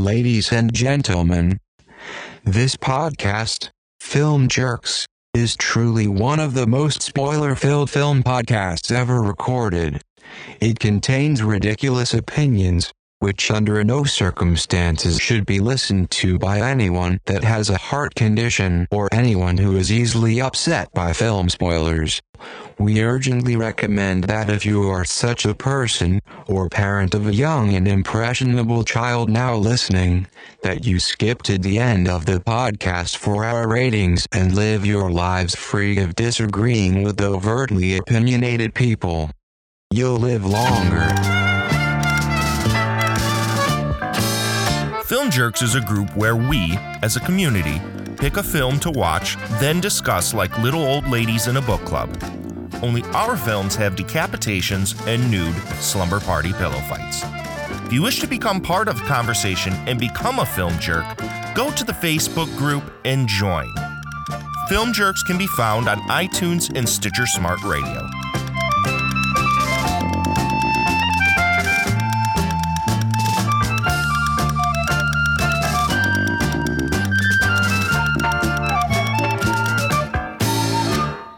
Ladies and gentlemen, this podcast, Film Jerks, is truly one of the most spoiler filled film podcasts ever recorded. It contains ridiculous opinions, which under no circumstances should be listened to by anyone that has a heart condition or anyone who is easily upset by film spoilers. We urgently recommend that if you are such a person, or parent of a young and impressionable child now listening, that you skip to the end of the podcast for our ratings and live your lives free of disagreeing with overtly opinionated people. You'll live longer. Film Jerks is a group where we, as a community, pick a film to watch, then discuss like little old ladies in a book club. Only our films have decapitations and nude slumber party pillow fights. If you wish to become part of the conversation and become a film jerk, go to the Facebook group and join. Film Jerks can be found on iTunes and Stitcher Smart Radio.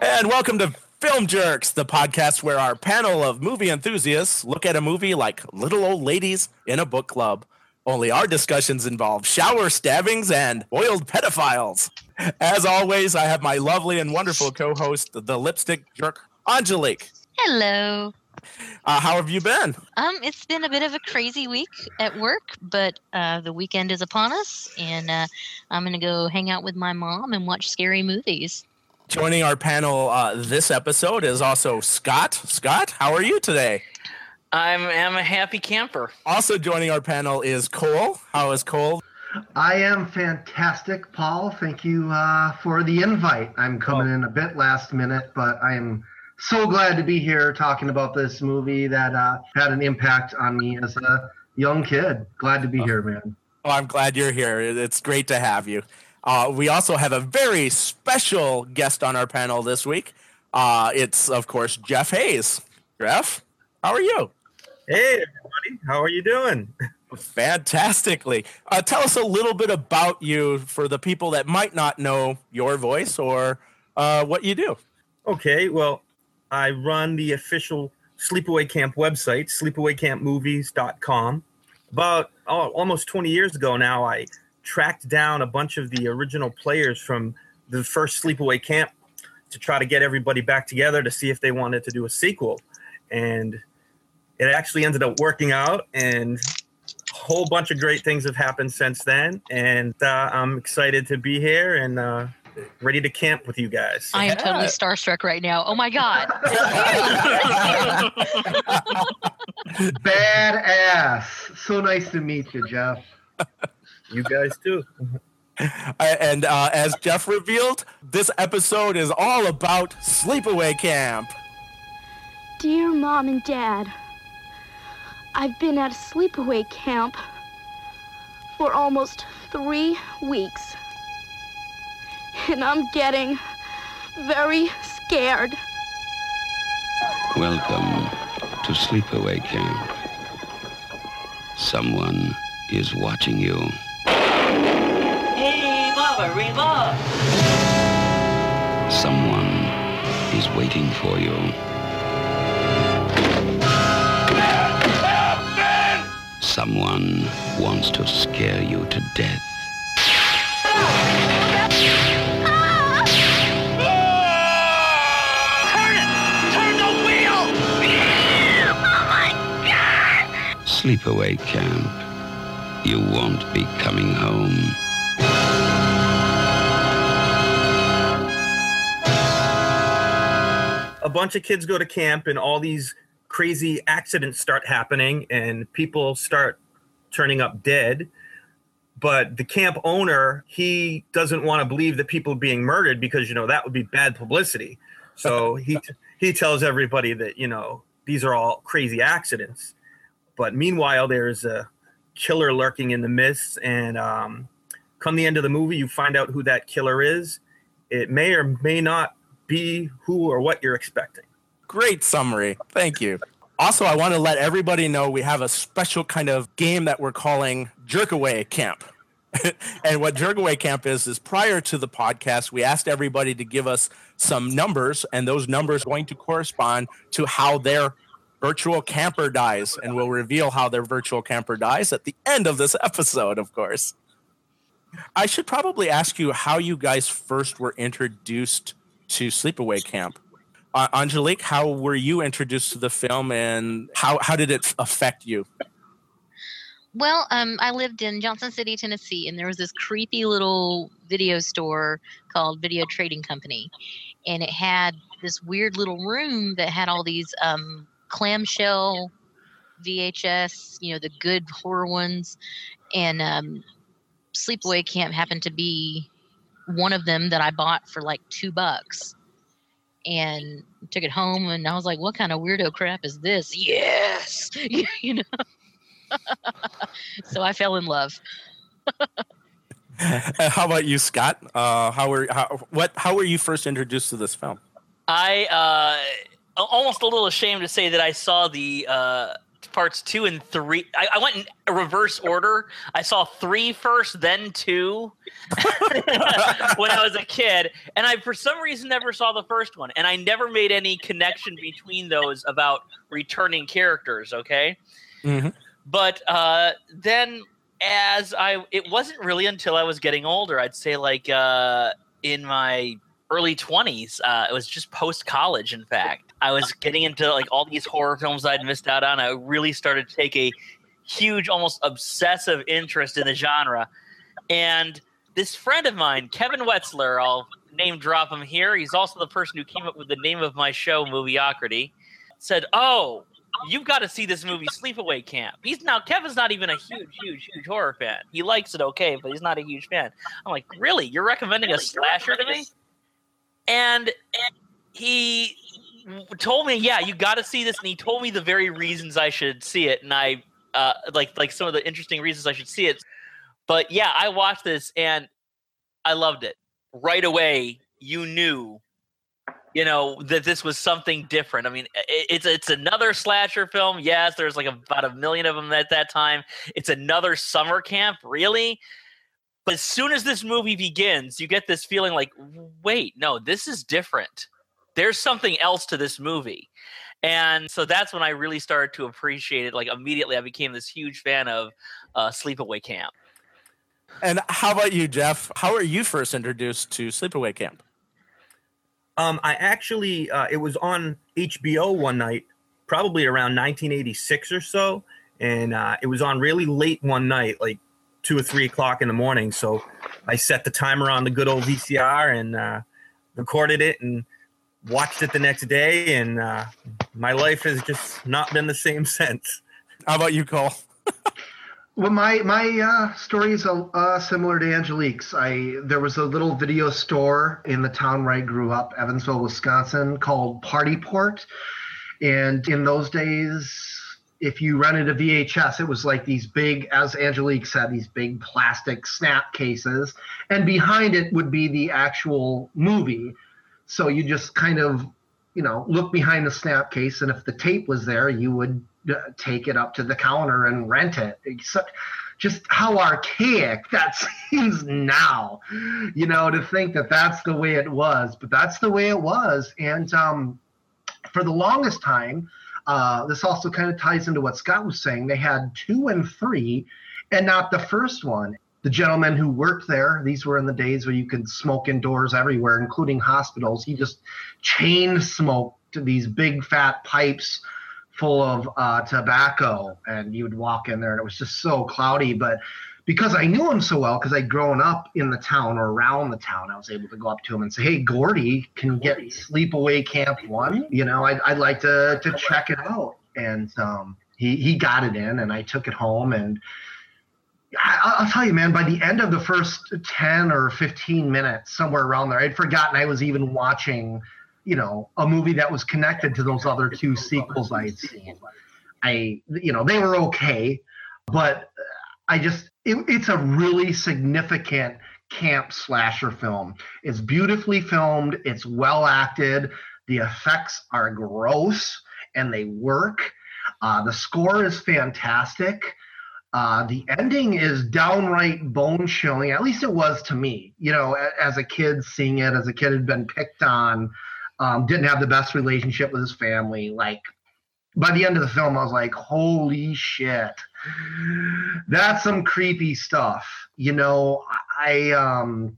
And welcome to Film Jerks, the podcast where our panel of movie enthusiasts look at a movie like little old ladies in a book club. Only our discussions involve shower stabbings and boiled pedophiles. As always, I have my lovely and wonderful co host, the lipstick jerk, Angelique. Hello. Uh, how have you been? Um, it's been a bit of a crazy week at work, but uh, the weekend is upon us, and uh, I'm gonna go hang out with my mom and watch scary movies. Joining our panel uh, this episode is also Scott. Scott, how are you today? I'm am a happy camper. Also joining our panel is Cole. How is Cole? I am fantastic, Paul. Thank you uh, for the invite. I'm coming in a bit last minute, but I am so glad to be here talking about this movie that uh, had an impact on me as a young kid. Glad to be here, man. Oh, I'm glad you're here. It's great to have you. Uh, we also have a very special guest on our panel this week. Uh, it's, of course, Jeff Hayes. Jeff, how are you? Hey, everybody. How are you doing? Fantastically. Uh, tell us a little bit about you for the people that might not know your voice or uh, what you do. Okay, well, I run the official Sleepaway Camp website, sleepawaycampmovies.com. About oh, almost 20 years ago now, I tracked down a bunch of the original players from the first Sleepaway Camp to try to get everybody back together to see if they wanted to do a sequel. And it actually ended up working out, and a whole bunch of great things have happened since then. And uh, I'm excited to be here and uh, ready to camp with you guys. I am totally starstruck right now. Oh my god! Badass. So nice to meet you, Jeff. You guys too. And uh, as Jeff revealed, this episode is all about Sleepaway Camp. Dear Mom and Dad, I've been at a sleepaway camp for almost three weeks. And I'm getting very scared. Welcome to Sleepaway Camp. Someone is watching you. Hey, Baba, Reba. Someone is waiting for you. Someone wants to scare you to death. Turn it! Turn the wheel! Sleepaway Camp. You won't be coming home. A bunch of kids go to camp and all these crazy accidents start happening and people start turning up dead. But the camp owner he doesn't want to believe that people are being murdered because you know that would be bad publicity. So he he tells everybody that you know these are all crazy accidents. But meanwhile there's a killer lurking in the midst and um, come the end of the movie you find out who that killer is. It may or may not be who or what you're expecting Great summary. Thank you. Also, I want to let everybody know we have a special kind of game that we're calling Jerkaway Camp. and what Jerkaway Camp is, is prior to the podcast, we asked everybody to give us some numbers, and those numbers are going to correspond to how their virtual camper dies. And we'll reveal how their virtual camper dies at the end of this episode, of course. I should probably ask you how you guys first were introduced to Sleepaway Camp. Uh, Angelique, how were you introduced to the film and how, how did it affect you? Well, um, I lived in Johnson City, Tennessee, and there was this creepy little video store called Video Trading Company, and it had this weird little room that had all these um, clamshell VHS, you know, the good horror ones, and um, Sleepaway Camp happened to be one of them that I bought for like two bucks and took it home and I was like, what kind of weirdo crap is this? Yes. you know. so I fell in love. how about you, Scott? Uh, how were how, what how were you first introduced to this film? I uh, almost a little ashamed to say that I saw the uh, parts two and three. I, I, went in reverse order. I saw three first, then two when I was a kid, and I for some reason never saw the first one, and I never made any connection between those about returning characters. Okay, mm-hmm. but uh, then as I, it wasn't really until I was getting older. I'd say like uh, in my early 20s. Uh, it was just post college, in fact. I was getting into like all these horror films I'd missed out on. I really started to take a huge, almost obsessive interest in the genre. And this friend of mine, Kevin Wetzler, I'll name drop him here. He's also the person who came up with the name of my show, Movieocrity, said, Oh, you've got to see this movie, Sleepaway Camp. He's now Kevin's not even a huge, huge, huge horror fan. He likes it okay, but he's not a huge fan. I'm like, really? You're recommending a slasher to me? and he told me, "Yeah, you got to see this," and he told me the very reasons I should see it, and I uh, like like some of the interesting reasons I should see it. But yeah, I watched this and I loved it right away. You knew, you know, that this was something different. I mean, it's it's another slasher film. Yes, there's like about a million of them at that time. It's another summer camp, really. But as soon as this movie begins, you get this feeling like, wait, no, this is different. There's something else to this movie. And so that's when I really started to appreciate it. Like immediately, I became this huge fan of uh, Sleepaway Camp. And how about you, Jeff? How were you first introduced to Sleepaway Camp? Um, I actually, uh, it was on HBO one night, probably around 1986 or so. And uh, it was on really late one night, like two or three o'clock in the morning. So I set the timer on the good old VCR and uh, recorded it and watched it the next day. And uh, my life has just not been the same since. How about you, Cole? well, my my uh, story is uh, similar to Angelique's. I there was a little video store in the town where I grew up, Evansville, Wisconsin, called Party Port, and in those days if you rented a VHS, it was like these big, as Angelique said, these big plastic snap cases, and behind it would be the actual movie. So you just kind of, you know, look behind the snap case, and if the tape was there, you would uh, take it up to the counter and rent it. So, just how archaic that seems now, you know, to think that that's the way it was, but that's the way it was. And um, for the longest time, uh, this also kind of ties into what Scott was saying. They had two and three, and not the first one. The gentleman who worked there, these were in the days where you could smoke indoors everywhere, including hospitals. He just chain smoked these big fat pipes full of uh, tobacco, and you would walk in there, and it was just so cloudy. But because I knew him so well, because I'd grown up in the town or around the town, I was able to go up to him and say, "Hey, Gordy, can you get Sleepaway Camp One? You know, I'd, I'd like to to check it out." And um, he he got it in, and I took it home, and I'll tell you, man, by the end of the first ten or fifteen minutes, somewhere around there, I'd forgotten I was even watching, you know, a movie that was connected to those other two sequels I had seen. I, you know, they were okay, but I just it, it's a really significant camp slasher film. It's beautifully filmed, it's well acted, the effects are gross and they work. Uh, the score is fantastic. Uh, the ending is downright bone chilling. At least it was to me. You know, as a kid seeing it, as a kid had been picked on, um, didn't have the best relationship with his family. Like by the end of the film, I was like, holy shit, that's some creepy stuff. You know, I um,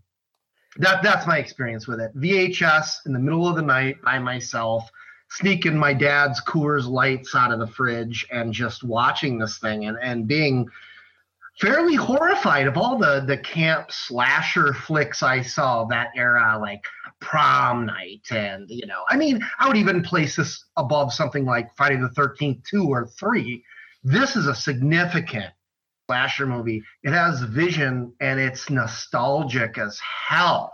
that that's my experience with it. VHS in the middle of the night by myself, sneaking my dad's Coors Lights out of the fridge and just watching this thing and and being fairly horrified of all the the camp slasher flicks I saw that era, like prom night and you know i mean i would even place this above something like friday the 13th 2 or 3 this is a significant slasher movie. It has vision and it's nostalgic as hell.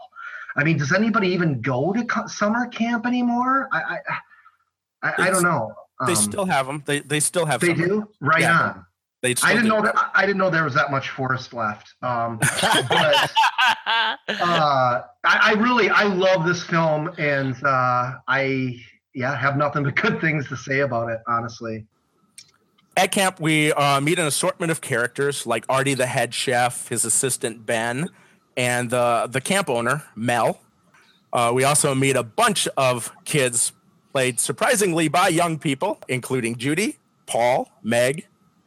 I mean does anybody even go to summer camp anymore? I i i, I don't know They Um, still have them. They they still have. they do right Yeah. on They i didn't do. know that I- i didn't know there was that much forest left um but uh, I, I really I love this film, and uh, I yeah have nothing but good things to say about it. Honestly, At camp, we uh, meet an assortment of characters like Artie, the head chef, his assistant Ben, and the the camp owner Mel. Uh, we also meet a bunch of kids played surprisingly by young people, including Judy, Paul, Meg,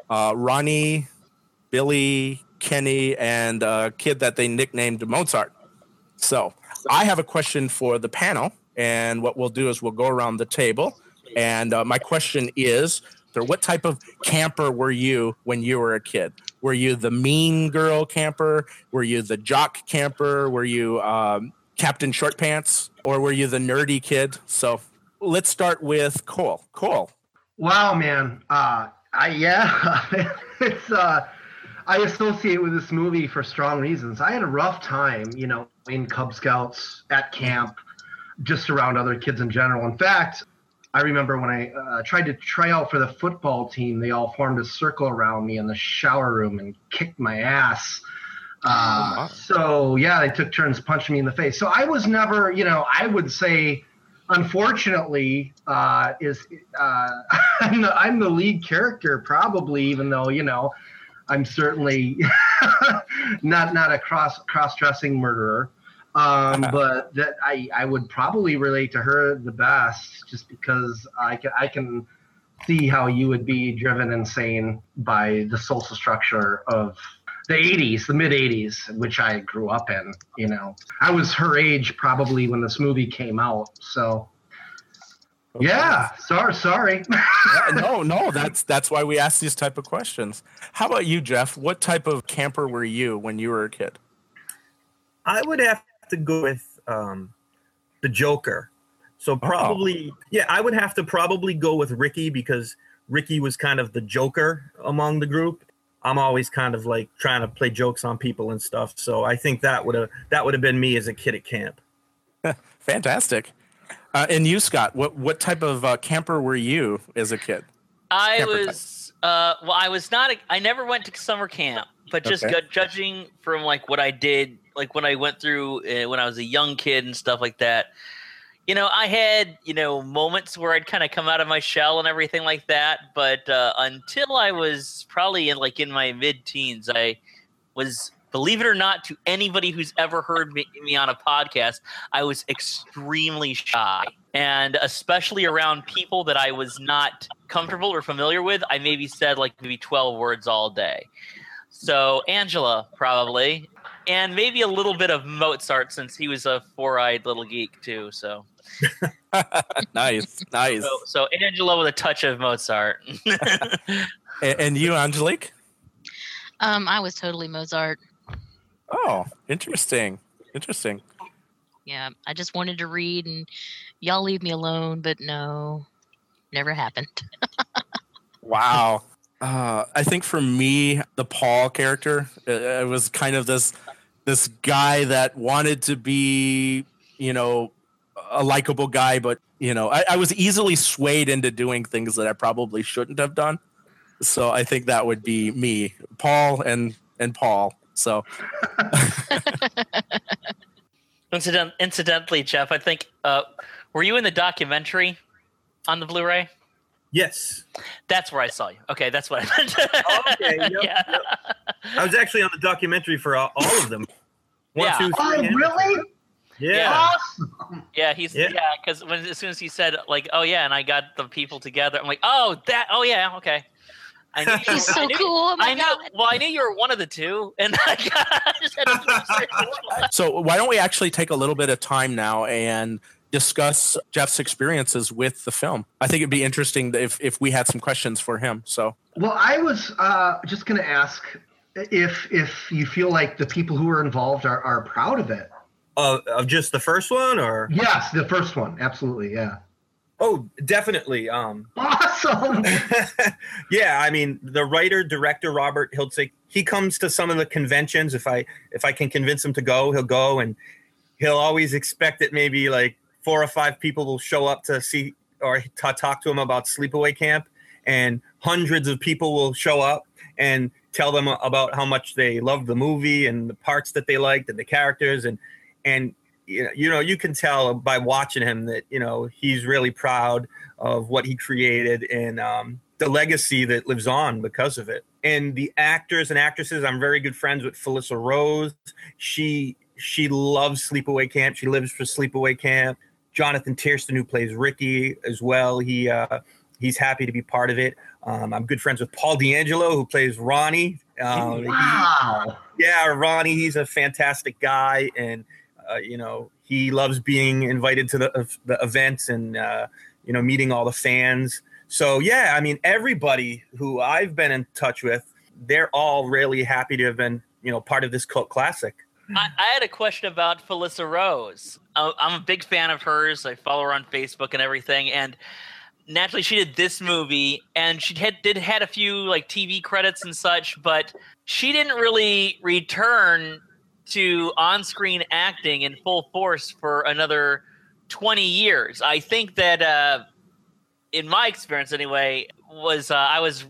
uh, Ronnie, Billy, Kenny, and a kid that they nicknamed Mozart. So I have a question for the panel, and what we'll do is we'll go around the table. And uh, my question is, what type of camper were you when you were a kid? Were you the mean girl camper? Were you the jock camper? Were you um, Captain Short Pants? Or were you the nerdy kid? So let's start with Cole. Cole. wow, man, uh, I yeah, it's uh, I associate with this movie for strong reasons. I had a rough time, you know, in Cub Scouts at camp, just around other kids in general. In fact. I remember when I uh, tried to try out for the football team, they all formed a circle around me in the shower room and kicked my ass. Uh, my. so yeah, they took turns punching me in the face. So I was never, you know, I would say, unfortunately, uh, is uh, I'm, the, I'm the lead character probably, even though you know, I'm certainly not not a cross cross dressing murderer. Um, but that I, I would probably relate to her the best just because I can I can see how you would be driven insane by the social structure of the 80s, the mid 80s, which I grew up in. You know, I was her age probably when this movie came out. So, yeah, sorry, sorry. Yeah, no, no, that's that's why we ask these type of questions. How about you, Jeff? What type of camper were you when you were a kid? I would have to go with um, the Joker. So probably, yeah, I would have to probably go with Ricky because Ricky was kind of the Joker among the group. I'm always kind of like trying to play jokes on people and stuff. So I think that would have that would have been me as a kid at camp. Fantastic. Uh, and you, Scott, what what type of uh, camper were you as a kid? I Camper was uh well I was not a, I never went to summer camp, but just Okay. judging from like what I did like when I went through uh, when I was a young kid and stuff like that. You know, I had, you know, moments where I'd kind of come out of my shell and everything like that, but uh, until I was probably in like in my mid-teens, I was believe it or not to anybody who's ever heard me, me on a podcast, I was extremely shy. And especially around people that I was not comfortable or familiar with, I maybe said like maybe 12 words all day. So Angela probably, and maybe a little bit of Mozart since he was a four-eyed little geek too. So, nice, nice. so, so Angela with a touch of Mozart. And, and you, Angelique? Um, I was totally Mozart. Oh, interesting, interesting. Yeah, I just wanted to read, and y'all leave me alone. But no, never happened. Wow. Uh, I think for me, the Paul character, uh, it was kind of this this guy that wanted to be, you know, a likable guy, but you know, I, I was easily swayed into doing things that I probably shouldn't have done. So I think that would be me, Paul, and and Paul. So Incident- incidentally, Jeff, I think uh, were you in the documentary on the Blu-ray? Yes. That's where I saw you. Okay, that's what I meant. okay, yep, yeah. yep. I was actually on the documentary for all, all of them. One, Yeah. two, Oh, three, and- really? Yeah. Awesome. Yeah, he's Yeah. yeah, because when as soon as he said like, "Oh yeah," and I got the people together, I'm like, "Oh that, oh yeah, okay." I knew you He's were- I so knew- cool. Oh I knew. god. Well, I knew you were one of the two, and I, I just had to. So why don't we actually take a little bit of time now and discuss Jeff's experiences with the film? I think it'd be interesting if if we had some questions for him. So Well, I was uh, just going to ask if if you feel like the people who are involved are, are proud of it. Uh, of just the first one, or Yes, the first one, absolutely, yeah. oh, definitely. Um, Awesome. yeah, I mean, the writer director Robert Hiltzik, he comes to some of the conventions. If I if I can convince him to go, he'll go, and he'll always expect that maybe like four or five people will show up to see or to talk to him about Sleepaway Camp, and hundreds of people will show up and tell them about how much they loved the movie and the parts that they liked and the characters and and you know, you know you can tell by watching him that you know he's really proud of what he created and um, the legacy that lives on because of it. And the actors and actresses, I'm very good friends with Felissa Rose. She she loves Sleepaway Camp. She lives for Sleepaway Camp. Jonathan Tiersten, who plays Ricky as well, he uh, he's happy to be part of it. Um, I'm good friends with Paul D'Angelo, who plays Ronnie. Um, he- wow. yeah, Ronnie, he's a fantastic guy, and uh, you know he loves being invited to the of the events and uh, you know meeting all the fans. So yeah, I mean everybody who I've been in touch with, they're all really happy to have been you know part of this cult classic. I, I had a question about Felissa Rose. Uh, I'm a big fan of hers. I follow her on Facebook and everything, and naturally, she did this movie, and she had did had a few like TV credits and such, but she didn't really return to on-screen acting in full force for another 20 years. I think that, uh, in my experience anyway, was uh, I was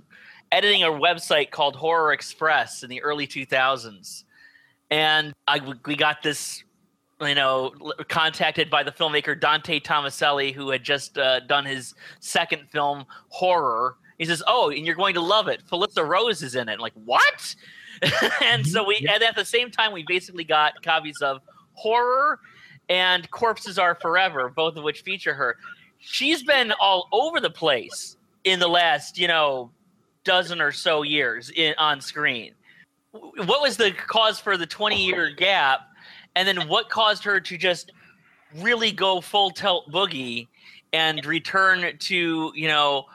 editing a website called Horror Express in the early 2000s and I we got this you know contacted by the filmmaker Dante Tomaselli who had just uh, done his second film horror. He says oh and you're going to love it. Felissa Rose is in it. Like what? And so we and at the same time we basically got copies of horror and corpses are forever both of which feature her. She's been all over the place in the last you know dozen or so years in on screen. What was the cause for the 20 year gap and then what caused her to just really go full tilt boogie and return to you know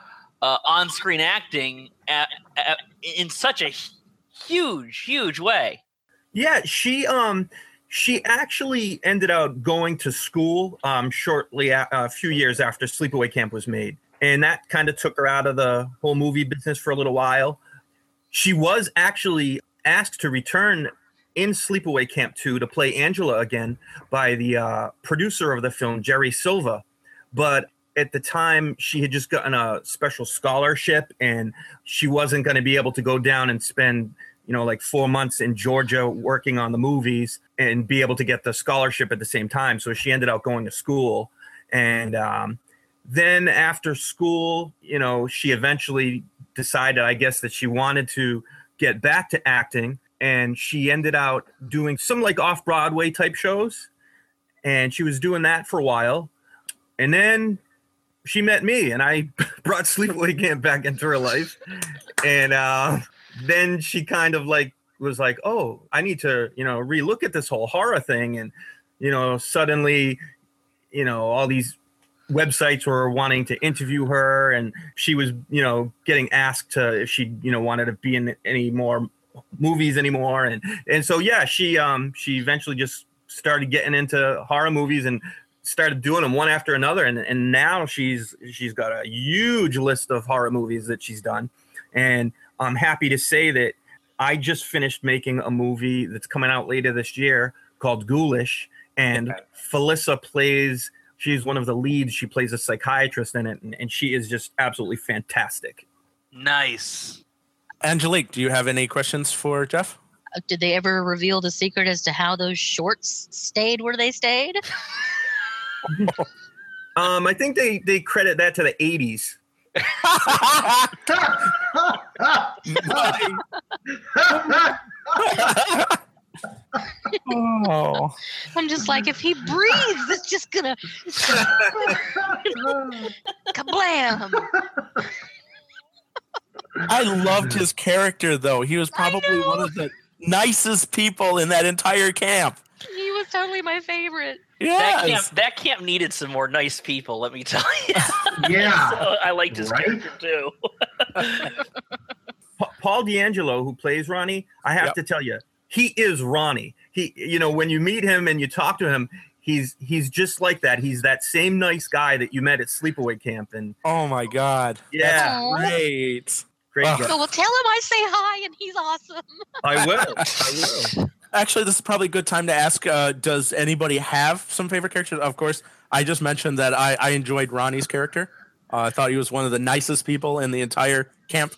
uh, on-screen acting at, at, in such a huge huge way Yeah, she um she actually ended up going to school um shortly a, a few years after Sleepaway Camp was made, and that kind of took her out of the whole movie business for a little while. She was actually asked to return in Sleepaway Camp 2 to play Angela again by the uh, producer of the film, Jerry Silva. But at the time, she had just gotten a special scholarship and she wasn't going to be able to go down and spend, you know, like four months in Georgia working on the movies and be able to get the scholarship at the same time. So she ended up going to school. And um, then after school, you know, she eventually decided, I guess, that she wanted to get back to acting and she ended out doing some like off Broadway type shows and she was doing that for a while. And then she met me and I brought Sleepaway Camp back into her life. And uh, then she kind of like was like oh I need to you know relook at this whole horror thing. And you know suddenly you know all these websites were wanting to interview her and she was you know getting asked to if she you know wanted to be in any more movies anymore. And and so yeah she um she eventually just started getting into horror movies and started doing them one after another. And and now she's she's got a huge list of horror movies that she's done. And I'm happy to say that I just finished making a movie that's coming out later this year called Ghoulish. And Felissa plays she's one of the leads. She plays a psychiatrist in it and, and she is just absolutely fantastic. Nice Angelique, do you have any questions for Jeff? Uh, Did they ever reveal the secret as to how those shorts stayed where they stayed? um i think they they credit that to the 80s oh. I'm just like, if he breathes, it's just gonna kablam. I loved his character though. He was probably one of the nicest people in that entire camp. He was totally my favorite. That Yes. camp, that camp needed some more nice people. Let me tell you. Yeah. So I liked his Right? character too. Pa- Paul D'Angelo, who plays Ronnie, I have Yep. to tell you, he is Ronnie. He, you know, when you meet him and you talk to him, he's he's just like that. He's that same nice guy that you met at sleepaway camp, and Oh my god. yeah, Aw. Great. Great Ugh. guy. So well, tell him I say hi and he's awesome. I will. I will. Actually, this is probably a good time to ask uh, does anybody have some favorite characters? Of course, I just mentioned that I, I enjoyed Ronnie's character. Uh, I thought he was one of the nicest people in the entire camp.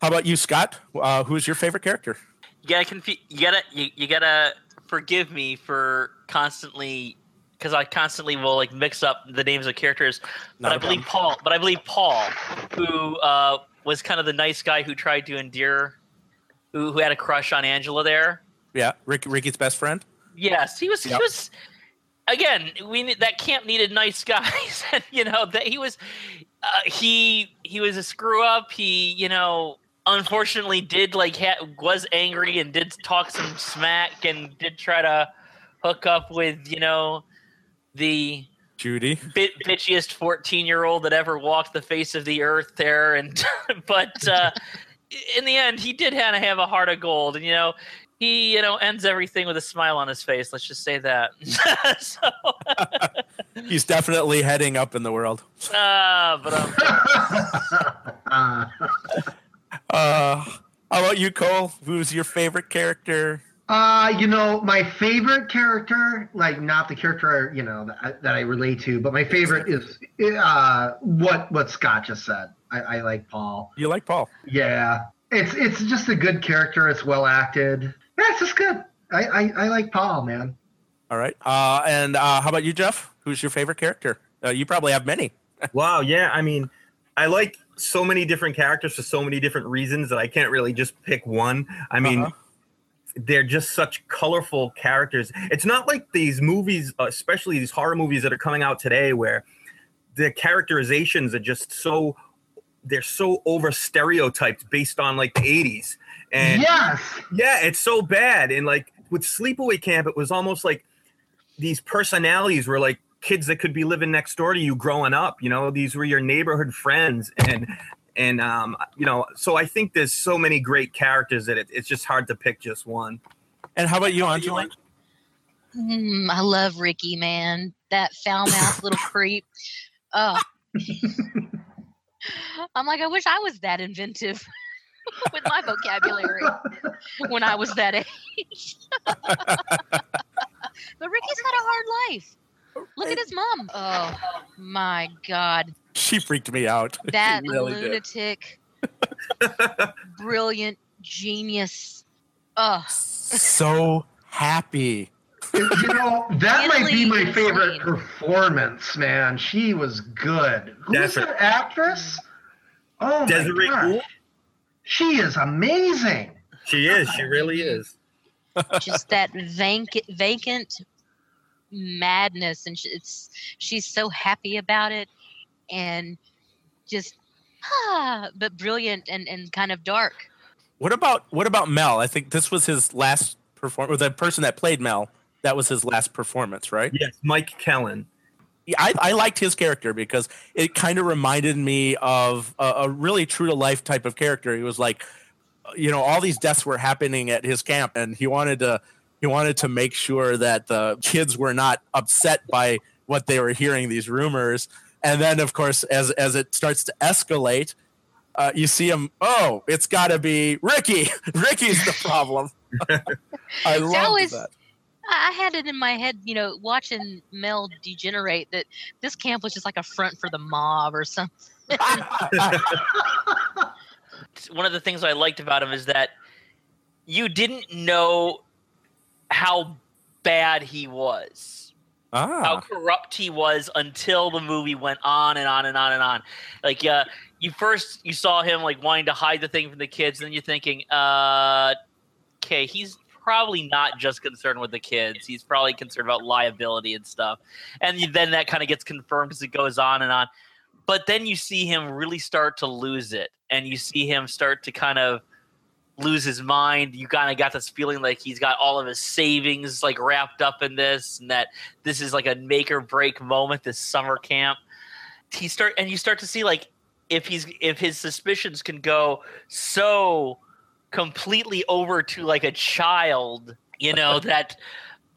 How about you, Scott? Uh, who's your favorite character? You gotta confu- You gotta. You, you gotta forgive me for constantly, because I constantly will like mix up the names of characters. But Not I a believe Paul. But I believe Paul, who uh, was kind of the nice guy who tried to endear, who who had a crush on Angela there. Yeah, Rick, Ricky's best friend. Yes, he was. Yep. He was. Again, we that camp needed nice guys, and you know that he was. Uh, he he was a screw up. He you know unfortunately did like ha- was angry and did talk some smack and did try to hook up with you know the Judy. bit bitchiest 14 year old that ever walked the face of the earth there and but uh in the end he did kind of have a heart of gold and you know he you know ends everything with a smile on his face let's just say that so He's definitely heading up in the world. uh but um uh, Uh, how about you, Cole? Who's your favorite character? Uh, you know, my favorite character, like not the character you know that I, that I relate to, but my favorite is uh what what Scott just said. I, I like Paul. You like Paul? Yeah, it's it's just a good character. It's well acted. Yeah, it's just good. I I, I like Paul, man. All right. Uh, and uh, how about you, Jeff? Who's your favorite character? Uh, you probably have many. Wow, yeah. I mean, I like so many different characters for so many different reasons that I can't really just pick one. I mean, Uh-huh. They're just such colorful characters. It's not like these movies, uh, especially these horror movies that are coming out today, where the characterizations are just so they're so over stereotyped based on like the 80s. And yes, yeah, it's so bad. And like with Sleepaway Camp, it was almost like these personalities were like kids that could be living next door to you growing up. You know, these were your neighborhood friends, and and um, you know, so I think there's so many great characters that it, it's just hard to pick just one. And how about you, Angela? Mm, I love Ricky, man. That foul mouthed little creep. Oh. I'm like, I wish I was that inventive with my vocabulary when I was that age. but Ricky's had a hard life. Look at his mom. Oh my God. She freaked me out. That really lunatic, brilliant genius. Oh, So happy. you know that might be my favorite insane. performance, man. She was good. Who's Definitely. that actress? Oh my Desiree God. She is amazing. she is, she really is. just that vacant, vacant madness, and sh- it's she's so happy about it, and just ah, but brilliant and and kind of dark. What about what about Mel? I think this was his last performance. The person that played Mel, that was his last performance, right? Yes, Mike Kellin. Yeah, I, I liked his character because it kind of reminded me of a, a really true to life type of character. He was like, you know, all these deaths were happening at his camp, and he wanted to he wanted to make sure that the kids were not upset by what they were hearing these rumors. And then, of course, as as it starts to escalate, uh, you see him. Oh, it's got to be Ricky. Ricky's the problem. I love was- that. I I had it in my head, you know, watching Mel degenerate that this camp was just like a front for the mob or something. one of the things I liked about him is that you didn't know how bad he was. how Ah. corrupt he was until the movie went on and on and on and on. Like, uh, you first you saw him like wanting to hide the thing from the kids, and then you're thinking, uh, okay, he's probably not just concerned with the kids. He's probably concerned about liability and stuff. And then that kind of gets confirmed as it goes on and on. But then you see him really start to lose it, and you see him start to kind of lose his mind. You kind of got this feeling like he's got all of his savings like wrapped up in this, and that this is like a make or break moment. This summer camp, he start and you start to see like if he's if his suspicions can go so completely over to like a child, you know that.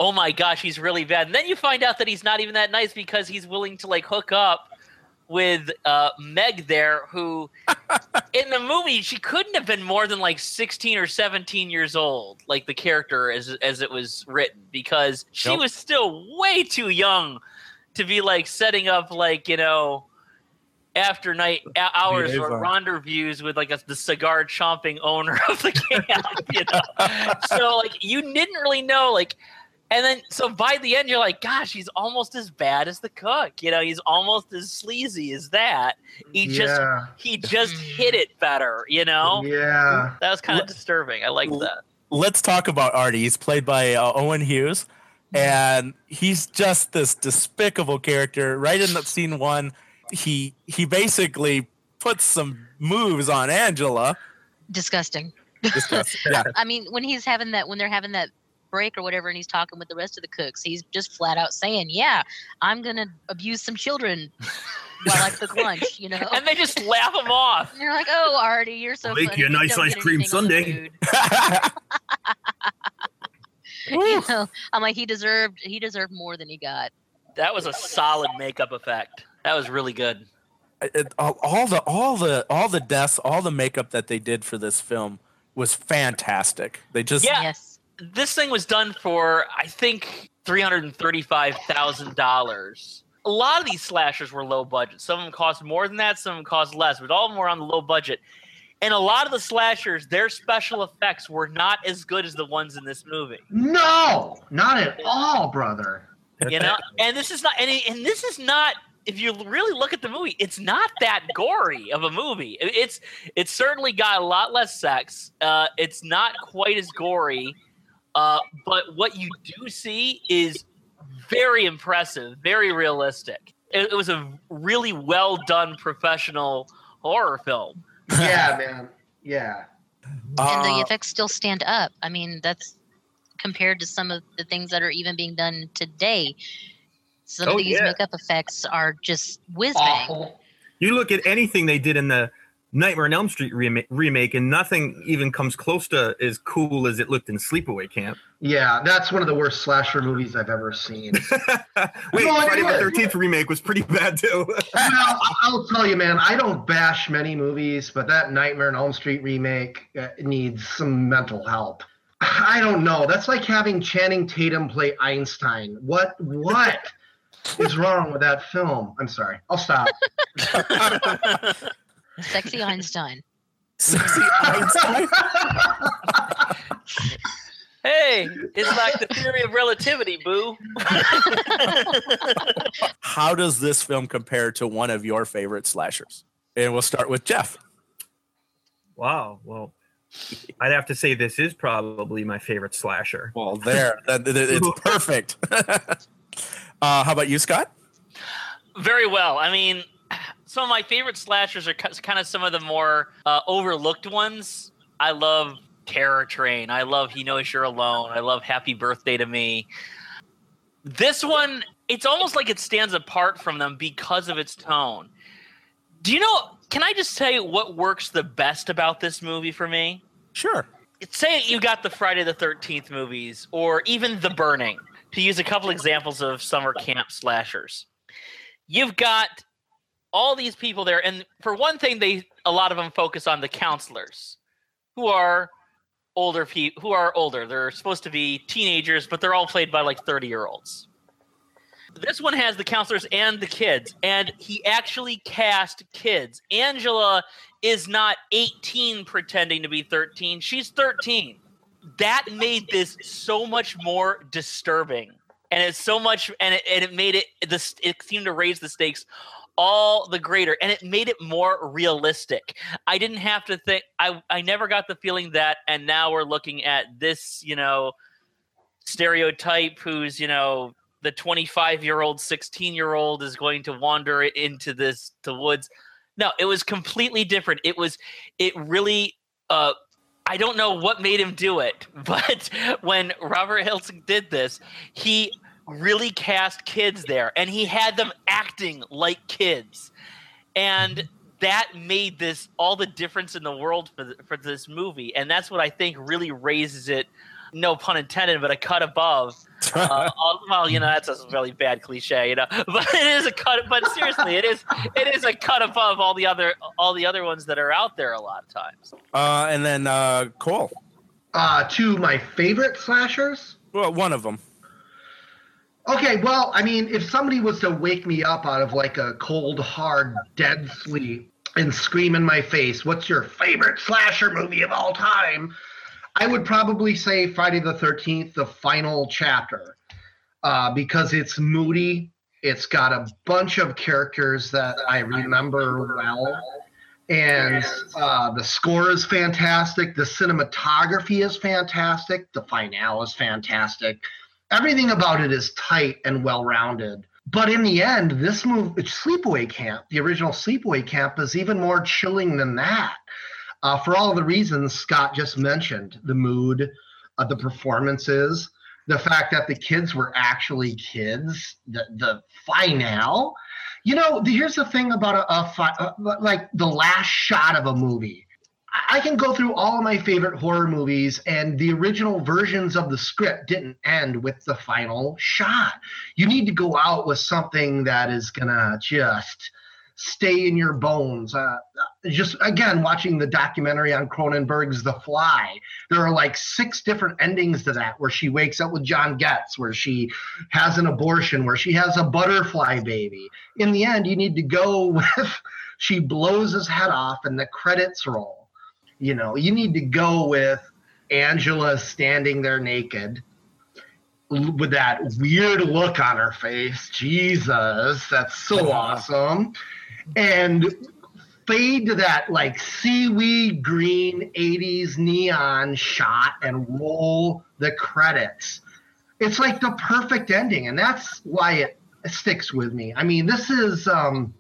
Oh my gosh, he's really bad. And then you find out that he's not even that nice because he's willing to like hook up with uh, Meg there, who in the movie she couldn't have been more than like 16 or 17 years old, like the character as as it was written, because she Nope. was still way too young to be like setting up like you know after night hours or rendezvous with like a, the cigar chomping owner of the camp, you know. so like you didn't really know like and then, so by the end, you're like, gosh, he's almost as bad as the cook. You know, he's almost as sleazy as that. He just, yeah. he just hit it better. You know, Yeah. that was kind of L- disturbing. I like that. Let's talk about Artie. He's played by uh, Owen Hughes, and he's just this despicable character. Right in that scene one, he he basically puts some moves on Angela. Disgusting. Disgusting. yeah. I mean, when he's having that, when they're having that break or whatever, and he's talking with the rest of the cooks, he's just flat out saying, "Yeah, I'm gonna abuse some children while I cook lunch." You know. And they just laugh him off. And you're like, "Oh, Artie, you're so I'll make you a nice ice cream anything on sundae." you know, I'm like, he deserved, he deserved more than he got. That was a solid makeup effect. That was really good. it, all, all the all the all the deaths, all the makeup that they did for this film was fantastic. They just Yeah. Yes. This thing was done for, I think, three hundred and thirty-five thousand dollars. A lot of these slashers were low budget. Some of them cost more than that. Some of them cost less, but all of them were on the low budget. And a lot of the slashers, their special effects were not as good as the ones in this movie. No, not at all, brother. You know, and this is not, and, and this is not. If you really look at the movie, it's not that gory of a movie. It's it's certainly got a lot less sex. Uh, it's not quite as gory, uh, but what you do see is very impressive, very realistic. It, it was a really well done professional horror film. Yeah, man. Yeah. and Uh, the effects still stand up. I mean, that's compared to some of the things that are even being done today. Some Oh, of these yeah. makeup effects are just whiz bang. You look at anything they did in the Nightmare on Elm Street remake, remake, and nothing even comes close to as cool as it looked in Sleepaway Camp. Yeah, that's one of the worst slasher movies I've ever seen. Wait, No, it Friday the. Thirteenth remake was pretty bad too. well, I'll tell you, man, I don't bash many movies, but that Nightmare on Elm Street remake uh, needs some mental help. I don't know. That's like having Channing Tatum play Einstein. What what is wrong with that film? I'm sorry. I'll stop. Sexy Einstein. Sexy Einstein. Hey, it's like the theory of relativity, boo. How does this film compare to one of your favorite slashers? And we'll start with Jeff. wow. Well, I'd have to say this is probably my favorite slasher. Well, there, that, that- it's perfect. uh, how about you, Scott? Very well. I mean, some of my favorite slashers are kind of some of the more uh, overlooked ones. I love Terror Train. I love He Knows You're Alone. I love Happy Birthday to Me. This one, it's almost like it stands apart from them because of its tone. Do you know? Can I just say what works the best about this movie for me? Sure. say you got the Friday the Thirteenth movies, or even The Burning, to use a couple examples of summer camp slashers. You've got all these people there, and for one thing, they a lot of them focus on the counselors, who are older people, who are older. They're supposed to be teenagers, but they're all played by like thirty year olds. This one has the counselors and the kids, and he actually cast kids. Angela is not 18 pretending to be 13. She's 13. That made this so much more disturbing and it's so much, and it, and it made it this. It seemed to raise the stakes all the greater, and it made it more realistic. I didn't have to think. I I never got the feeling that, and now we're looking at this, you know, stereotype who's you know the 25 year old 16 year old is going to wander into this the woods no it was completely different it was it really uh i don't know what made him do it but when robert Hiltzik did this he really cast kids there and he had them acting like kids and that made this all the difference in the world for, the, for this movie and that's what i think really raises it no pun intended, but a cut above. Uh, well, you know that's a really bad cliche, you know, but it is a cut. But seriously, it is it is a cut above all the other all the other ones that are out there a lot of times. Uh, and then uh, Cole. Uh, two my favorite slashers. Well, one of them. Okay, well, I mean, if somebody was to wake me up out of like a cold, hard, dead sleep and scream in my face, "What's your favorite slasher movie of all time?" I would probably say Friday the 13th, the final chapter, uh, because it's moody. It's got a bunch of characters that I remember well. And uh, the score is fantastic. The cinematography is fantastic. The finale is fantastic. Everything about it is tight and well rounded. But in the end, this movie, Sleepaway Camp, the original Sleepaway Camp, is even more chilling than that uh, for all the reasons Scott just mentioned the mood, uh, the performances, the fact that the kids were actually kids, the, the finale. You know, here's the thing about a, a fi- uh, like the last shot of a movie. I can go through all of my favorite horror movies, and the original versions of the script didn't end with the final shot. You need to go out with something that is gonna just stay in your bones. Uh, just again, watching the documentary on Cronenberg's The Fly, there are like six different endings to that where she wakes up with John Getz, where she has an abortion, where she has a butterfly baby. In the end, you need to go with she blows his head off and the credits roll. You know, you need to go with Angela standing there naked with that weird look on her face. Jesus, that's so awesome and fade to that like seaweed green 80s neon shot and roll the credits. It's like the perfect ending, and that's why it sticks with me. I mean, this is um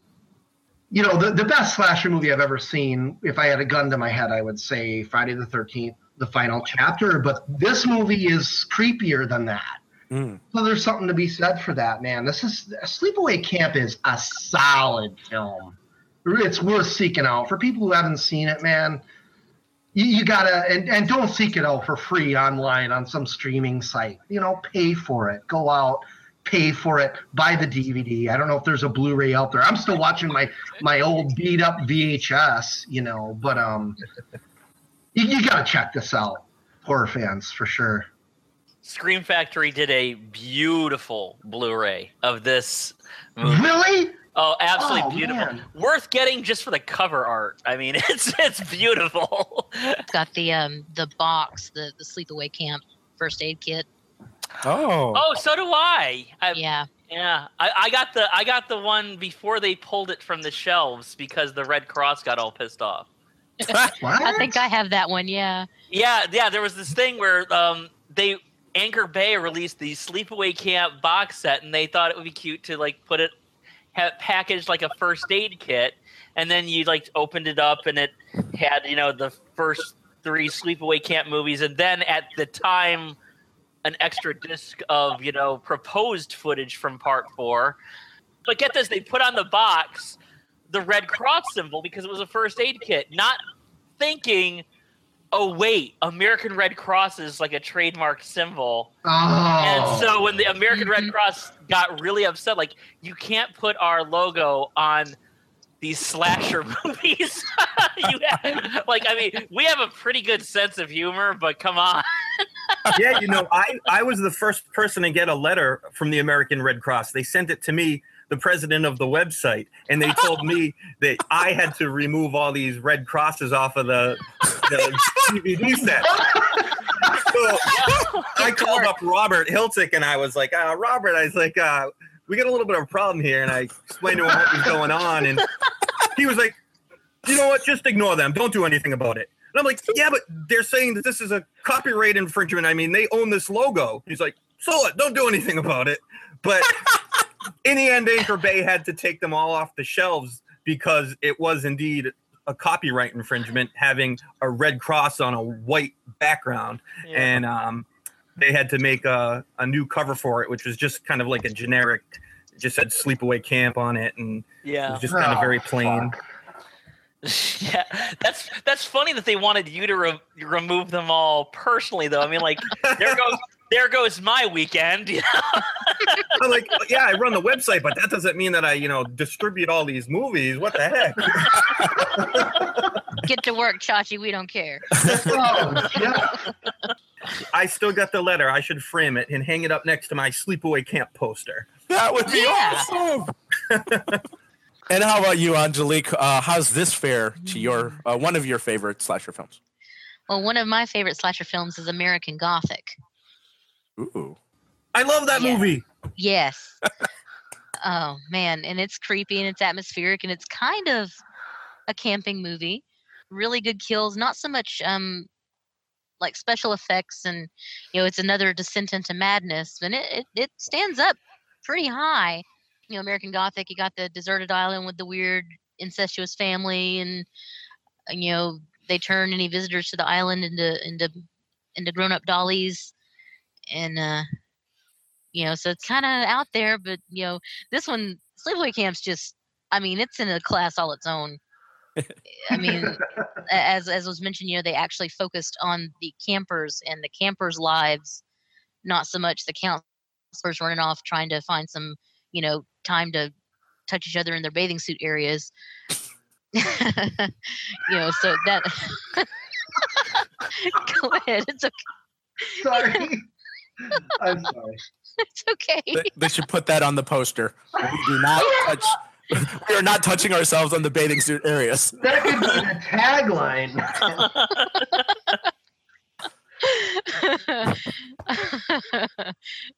you know, the, the best slasher movie I've ever seen. If I had a gun to my head, I would say Friday the 13th, the final chapter. But this movie is creepier than that. Mm. So there's something to be said for that, man. This is Sleepaway Camp is a solid film. It's worth seeking out for people who haven't seen it, man. You, you gotta and, and don't seek it out for free online on some streaming site. You know, pay for it. Go out, pay for it, buy the DVD. I don't know if there's a Blu-ray out there. I'm still watching my my old beat up VHS, you know, but um, you, you gotta check this out, horror fans for sure. Scream Factory did a beautiful Blu-ray of this movie. Really? Oh, absolutely oh, beautiful. Man. Worth getting just for the cover art. I mean, it's it's beautiful. It's got the um the box, the the sleepaway camp first aid kit. Oh. Oh, so do I. I yeah. Yeah, I, I got the I got the one before they pulled it from the shelves because the Red Cross got all pissed off. I think I have that one. Yeah. Yeah, yeah. There was this thing where um they Anchor Bay released the Sleepaway Camp box set, and they thought it would be cute to like put it have it packaged like a first aid kit, and then you like opened it up, and it had you know the first three Sleepaway Camp movies, and then at the time, an extra disc of you know proposed footage from Part Four. But get this, they put on the box the Red Cross symbol because it was a first aid kit, not thinking oh wait, American Red Cross is like a trademark symbol. Oh. And so when the American Red mm-hmm. Cross got really upset, like you can't put our logo on these slasher movies. have, like I mean, we have a pretty good sense of humor, but come on. yeah, you know, I I was the first person to get a letter from the American Red Cross. They sent it to me the president of the website, and they told me that I had to remove all these red crosses off of the, the DVD set. So, I called up Robert Hiltzik and I was like, uh, Robert, I was like, uh, we got a little bit of a problem here. And I explained to him what was going on. And he was like, you know what? Just ignore them. Don't do anything about it. And I'm like, yeah, but they're saying that this is a copyright infringement. I mean, they own this logo. He's like, so what? Don't do anything about it. But in the end, Anchor Bay had to take them all off the shelves because it was indeed a copyright infringement having a red cross on a white background. Yeah. And um, they had to make a, a new cover for it, which was just kind of like a generic, just said sleepaway camp on it. And it yeah. was just kind of Oh, very ah, plain. fuck. yeah, that's that's funny that they wanted you to re- remove them all personally, though. I mean, like there goes there goes my weekend. you know? I'm like, yeah, I run the website, but that doesn't mean that I, you know, distribute all these movies. What the heck? Get to work, Chachi. We don't care. Oh, yeah. I still got the letter. I should frame it and hang it up next to my sleepaway camp poster. That would be Yeah. awesome. and how about you, Angelique? Uh, how's this fare to your uh, one of your favorite slasher films? Well, one of my favorite slasher films is American Gothic. Ooh. I love that Yeah. movie. Yes. oh man, and it's creepy and it's atmospheric and it's kind of a camping movie. Really good kills, not so much um like special effects and you know it's another descent into madness, and it it, it stands up pretty high. You know, American Gothic, you got the deserted island with the weird incestuous family and uh, you know they turn any visitors to the island into into into grown-up dollies and uh you know so it's kind of out there but you know this one sleepaway camp's just i mean it's in a class all its own i mean as as was mentioned you know they actually focused on the campers and the campers lives not so much the counselors running off trying to find some you know time to touch each other in their bathing suit areas you know so that go ahead it's okay Sorry. I'm sorry. it's okay They, they should put that on the poster. We do not touch. We are not touching ourselves on the bathing suit areas. That could be the tagline.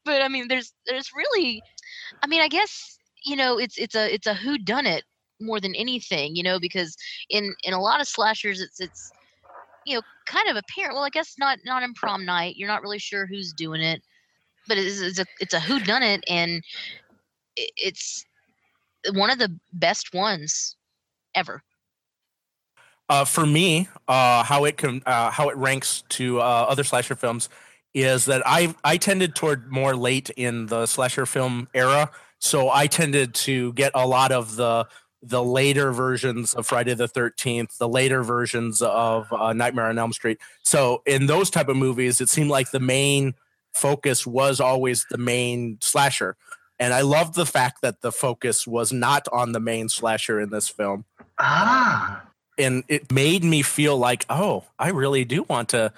but I mean, there's there's really, I mean, I guess you know, it's it's a it's a who done it more than anything, you know, because in in a lot of slashers, it's it's you know kind of apparent. Well, I guess not not in prom night. You're not really sure who's doing it, but it's, it's a it's a who done it, and it's one of the best ones ever. Uh, for me, uh, how it can uh, how it ranks to uh, other slasher films is that I I tended toward more late in the slasher film era, so I tended to get a lot of the the later versions of Friday the Thirteenth, the later versions of uh, Nightmare on Elm Street. So in those type of movies, it seemed like the main focus was always the main slasher, and I loved the fact that the focus was not on the main slasher in this film. Ah. and it made me feel like oh i really do want to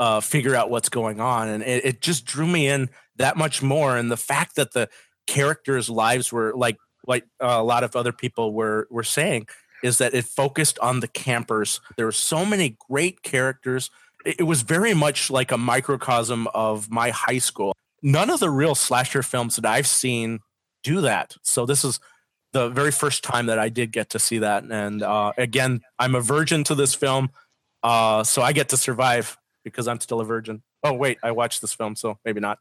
uh, figure out what's going on. And it, it just drew me in that much more. And the fact that the characters lives were like like uh, a lot of other people were were saying is that it focused on the campers. There were so many great characters. It, it was very much like a microcosm of my high school none of the real slasher films that i've seen do that so this is the very first time that I did get to see that. And uh, again, I'm a virgin to this film, uh, so I get to survive because I'm still a virgin. Oh wait, I watched this film, so maybe not.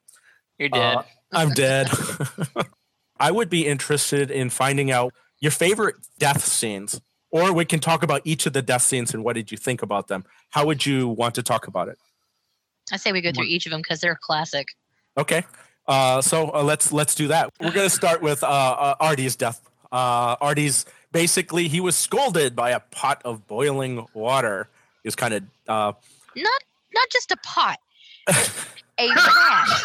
You're dead. Uh, I'm dead. I would be interested in finding out your favorite death scenes, or we can talk about each of the death scenes and what did you think about them. How would you want to talk about it? I say we go through each of them because they're classic. Okay. Uh, so uh, let's let's do that. We're gonna start with uh, uh, Artie's death. Uh, Artie's basically he was scolded by a pot of boiling water. He was kind of uh, Not not just a pot, a vat,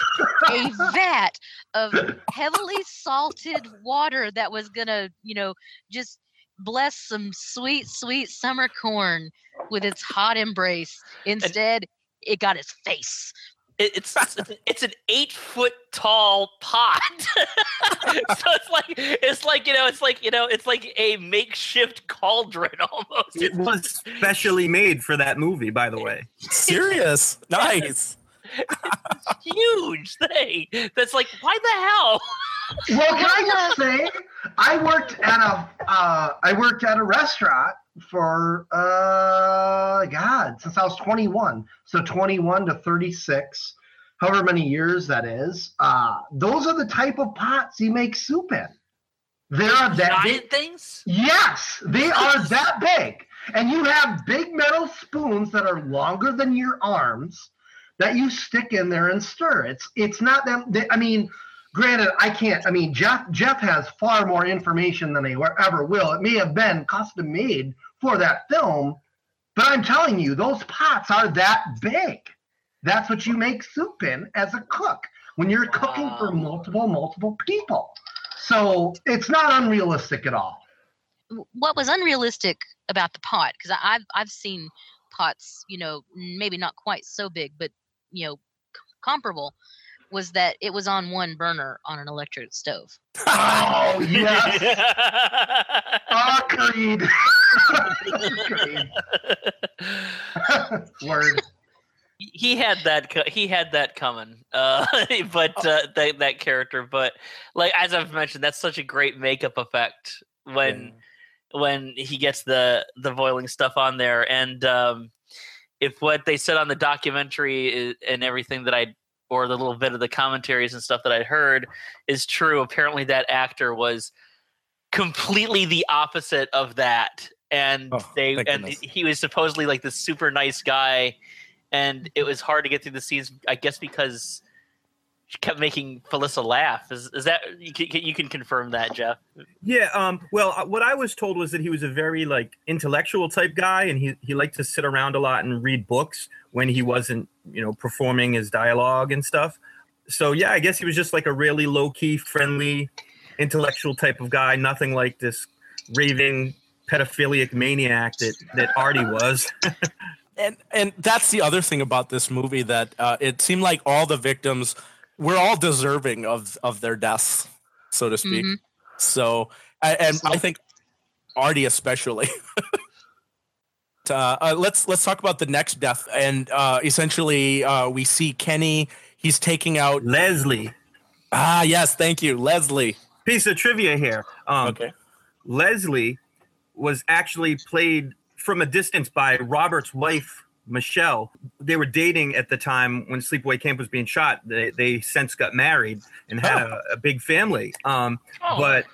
a vat of heavily salted water that was gonna, you know, just bless some sweet, sweet summer corn with its hot embrace. Instead, it got his face. It, it's it's an- eight foot tall pot. so it's like it's like you know it's like you know it's like a makeshift cauldron almost. It was specially made for that movie, by the way. serious. nice. huge thing. That's like, why the hell? Well, can I just say, I worked at a uh, I worked at a restaurant for uh God since I was 21, so 21 to 36, however many years that is. Uh, those are the type of pots you make soup in. They're that big. things? Yes, they are that big, and you have big metal spoons that are longer than your arms that you stick in there and stir. It's it's not them. They, I mean, granted, I can't. I mean, Jeff Jeff has far more information than he ever will. It may have been custom made for that film, but I'm telling you, those pots are that big. That's what you make soup in as a cook when you're cooking for multiple multiple people. So it's not unrealistic at all. what was unrealistic about the pot because I've I've seen pots, you know, maybe not quite so big, but you know, c- comparable, was that it was on one burner on an electric stove. Oh yes, agreed. agreed. Word. he had that he had that coming uh but uh that, that character but like as i've mentioned that's such a great makeup effect when when he gets the the boiling stuff on there and um if what they said on the documentary is, and everything that i or the little bit of the commentaries and stuff that i heard is true. Apparently that actor was completely the opposite of that. And Oh, they and goodness. he was supposedly like this super nice guy. And it was hard to get through the scenes i guess because she kept making Felissa laugh is, is that you can, you can confirm that jeff Yeah. Um. Well, uh, what I was told was that he was a very like intellectual type guy, and he he liked to sit around a lot and read books when he wasn't, you know, performing his dialogue and stuff. So yeah, I guess he was just like a really low key, friendly, intellectual type of guy. Nothing like this raving pedophilic maniac that that Artie was. and and that's the other thing about this movie that uh, it seemed like all the victims were all deserving of of their deaths, so to speak. Mhm. So a- and I think Artie especially. uh, uh, let's let's talk about the next death, and uh, essentially uh, we see Kenny. He's taking out. Leslie. Ah, yes, thank you, Leslie. Piece of trivia here. Um, Okay. Leslie was actually played from a distance by Robert's wife, Michelle. They were dating at the time when Sleepaway Camp was being shot. They, they since got married and had a, a big family. Um, Oh. But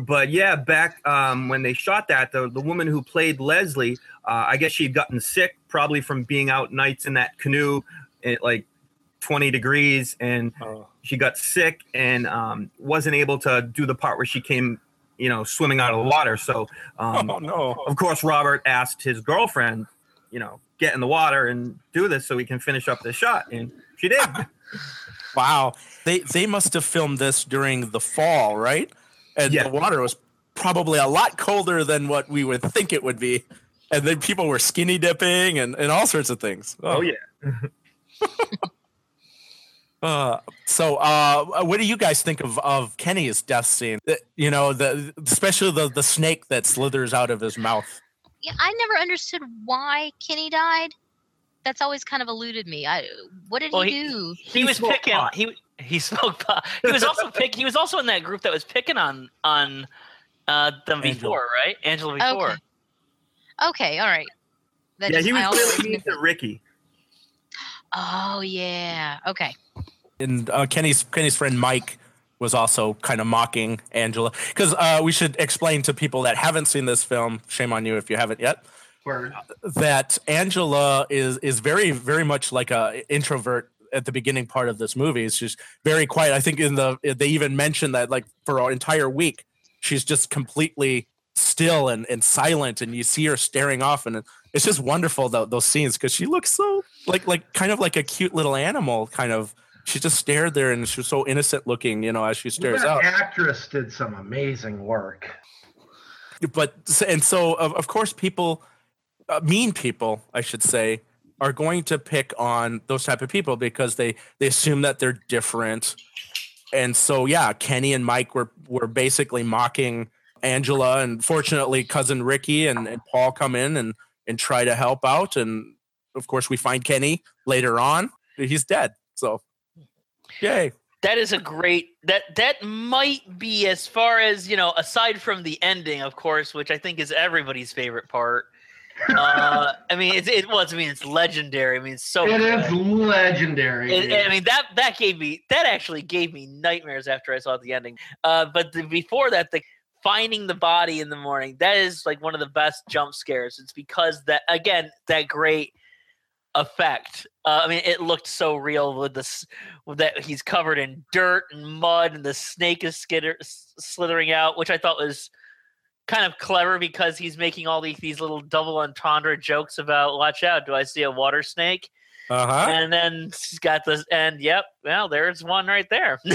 but yeah, back um, when they shot that, the, the woman who played Leslie, uh, I guess she'd gotten sick probably from being out nights in that canoe at like 20 degrees and Oh. she got sick and um, wasn't able to do the part where she came, you know, swimming out of the water. So, um, oh no. of course, Robert asked his girlfriend, you know, get in the water and do this so we can finish up the shot, and she did. Wow. They they must have filmed this during the fall, right? And Yeah. the water was probably a lot colder than what we would think it would be. And then people were skinny dipping and, and all sorts of things. oh yeah. Uh, so uh, what do you guys think of, of Kenny's death scene? You know, the especially the, the snake that slithers out of his mouth. Yeah, I never understood why Kenny died. That's always kind of eluded me. I what did Well, he, he- do? he, He was picking pot. he he smoked pot he was also pick he was also in that group that was picking on on uh them Angela. before right angela before Okay. Okay, all right. That Yeah, just- he was really mean to. Ricky. Oh yeah. Okay. and uh, Kenny's Kenny's friend Mike was also kind of mocking Angela because uh, we should explain to people that haven't seen this film. Shame on you if you haven't yet. Word. That Angela is is very very much like a introvert at the beginning part of this movie. It's just very quiet. I think in the they even mentioned that like for an entire week she's just completely still and, and silent and you see her staring off and it's just wonderful tho- those scenes because she looks so like like kind of like a cute little animal kind of she just stared there and she was so innocent looking you know as she stares that out actress did some amazing work. but and so of, of course people uh, mean people i should say are going to pick on those type of people because they they assume that they're different and so yeah kenny and mike were were basically mocking angela and fortunately cousin ricky and, and paul come in and and try to help out and of course we find kenny later on he's dead. So, yay. That is a great that that might be as far as you know aside from the ending of course which I think is everybody's favorite part. uh, I mean it, it was I mean it's legendary. I mean it's so It good. is legendary. It- dude. I mean that that gave me that actually gave me nightmares after I saw the ending. Uh, but the, before that, the finding the body in the morning that is like one of the best jump scares. It's because that again that great effect. Uh, I mean, it looked so real with this with that he's covered in dirt and mud, and the snake is skitter, slithering out, which I thought was kind of clever because he's making all these, these little double entendre jokes about watch out do i see a water snake Uh huh. and then she's got this, and yep, well, there's one right there.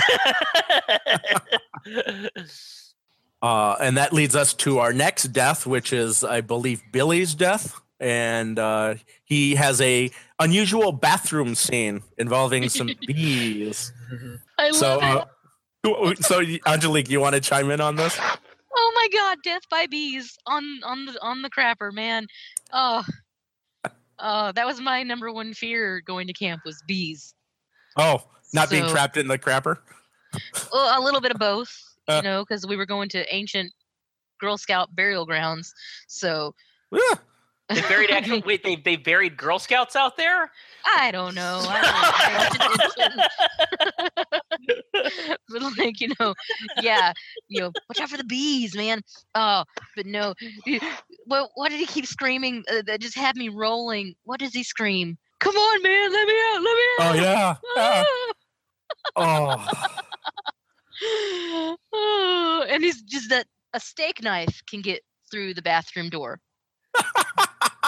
Uh, and that leads us to our next death, which is, I believe, Billy's death. And uh, he has a unusual bathroom scene involving some bees. I So, love it. uh, so Angelique, you want to chime in on this? Oh my god, death by bees on on the on the crapper, man. Oh. Oh, that was my number one fear going to camp was bees. Oh, not being trapped in the crapper. Well, a little bit of both, Uh. you know, because we were going to ancient Girl Scout burial grounds. So Yeah. They buried actual. Wait, they they buried Girl Scouts out there. I don't know. I don't know but like you know, yeah, you know, watch out for the bees, man. Oh, but no. Well, what did he keep screaming? Uh, that just had me rolling. What does he scream? Come on, man, let me out, let me Oh out. yeah. yeah. Ah. Oh. Oh, and he's just that a steak knife can get through the bathroom door,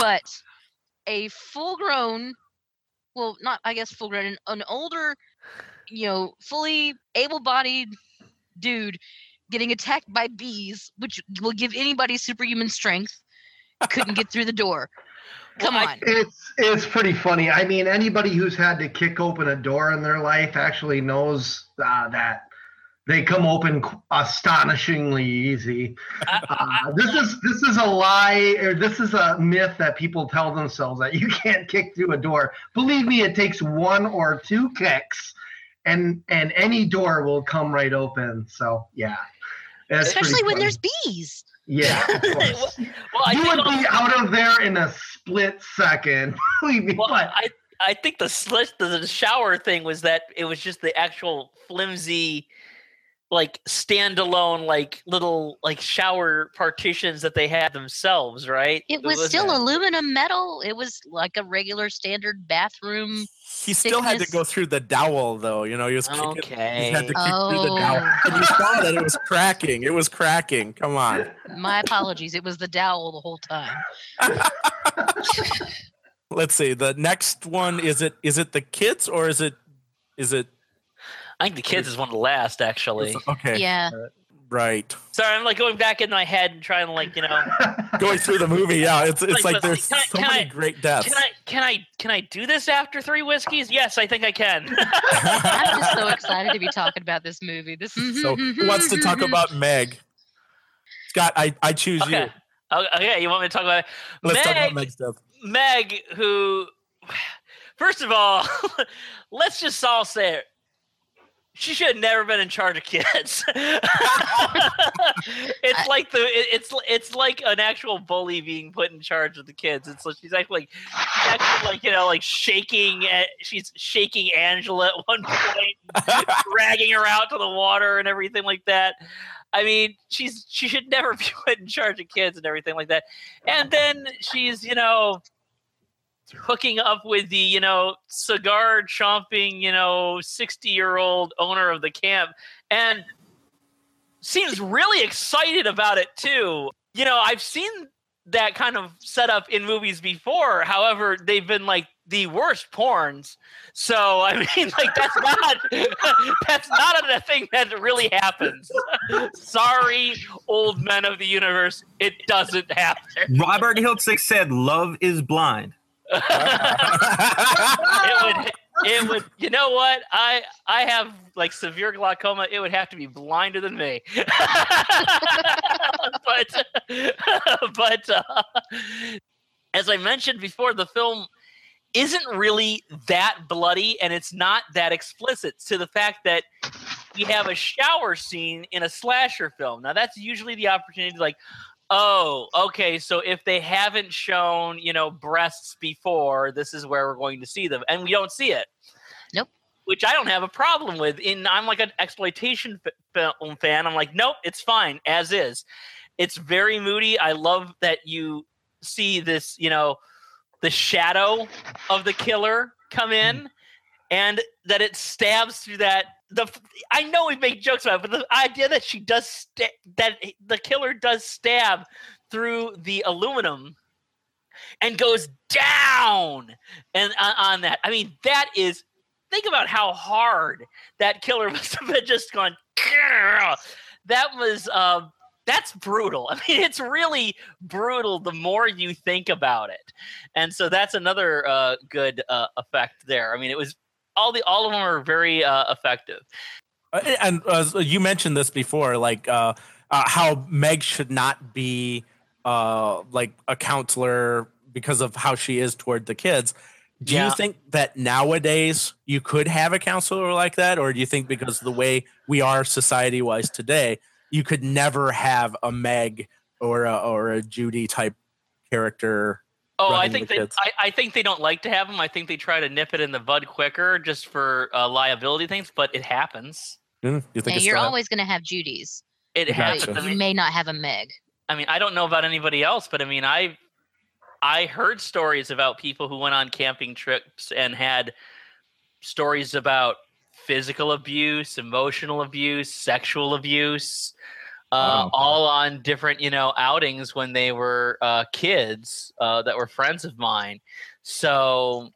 but a full-grown, well, not I guess full-grown, an, an older, you know, fully able-bodied dude getting attacked by bees, which will give anybody superhuman strength, couldn't get through the door. Come Well, on. It's it's pretty funny. I mean, anybody who's had to kick open a door in their life actually knows uh, that they come open astonishingly easy. Uh, this is this is a lie, or this is a myth that people tell themselves that you can't kick through a door. Believe me, it takes one or two kicks, and and any door will come right open. So yeah, That's Especially when there's bees. yeah. of course. Well, you think would also- be out of there in a split second. Believe me, Well, but I I think the slit the, the shower thing was that it was just the actual flimsy, like standalone, like little like shower partitions that they had themselves, right? It was wasn't- still aluminum metal. It was like a regular standard bathroom. He still had to go through the dowel, though. You know, he was kicking. Okay. He had to kick through the oh. dowel, Oh. and you saw that it was cracking. It was cracking. Come on. My apologies. It was the dowel the whole time. Let's see. The next one is it? Is it the kids or is it? Is it? I think the kids is one of the last actually. Okay. Yeah. Uh, right. Sorry, I'm like going back in my head and trying to like you know. Going through the movie, yeah. It's it's Like, like there's I- so many I- great deaths. Can I can I can I do this after three whiskeys? Yes, I think I can. I'm just so excited to be talking about this movie. This is so who wants to talk about Meg? Scott, I I choose you. okay. Oh, Okay, you want me to talk about it? Let's talk about Meg's death. Meg, who, first of all, let's just all say it. She should have never been in charge of kids. it's like the it- it's it's like an actual bully being put in charge of the kids. It's like she's actually like, actually like you know like shaking at, she's shaking Angela at one point, dragging her out to the water and everything like that. I mean, she's she should never be put in charge of kids and everything like that. And then she's you know hooking up with the you know cigar chomping you know 60 year old owner of the camp and seems really excited about it too. You know i've seen that kind of setup in movies before however they've been like the worst porns. So i mean like that's not that's not a thing that really happens. Sorry old men of the universe it doesn't happen. Robert Hiltzik said, "Love is blind." It would it would you know what? I i have like severe glaucoma. It would have to be blinder than me. But but uh, as i mentioned before the film isn't really that bloody and it's not that explicit to the fact that we have a shower scene in a slasher film. Now that's usually the opportunity to like, oh, okay, so if they haven't shown, you know, breasts before, this is where we're going to see them. And we don't see it. Nope. Which I don't have a problem with. In I'm like an exploitation film fan. I'm like, nope, it's fine as is. It's very moody. I love that you see this, you know, the shadow of the killer come in mm. and that it stabs through that the I know we make jokes about it, but the idea that she does sta- that the killer does stab through the aluminum and goes down and on, on that. I mean, that is think about how hard that killer must have been just gone. That was uh, that's brutal. I mean, it's really brutal the more you think about it, and so that's another uh, good uh, effect there. I mean, it was all the all of them are very uh, effective. Uh, and uh, you mentioned this before, like uh, uh, how Meg should not be uh, like a counselor because of how she is toward the kids. Do Yeah. you think that nowadays you could have a counselor like that, or do you think because of the way we are society wise today, you could never have a Meg or a, or a Judy type character? Oh, I think they. I, I think they don't like to have them. I think they try to nip it in the bud quicker just for uh, liability things, but it happens. Hmm, You think And it's you're always going to have Judy's. It happens. But I you may not have a Meg. I mean, I don't know about anybody else, but I mean, I I heard stories about people who went on camping trips and had stories about physical abuse, emotional abuse, sexual abuse, uh, all on different, you know, outings when they were uh, kids uh, that were friends of mine. So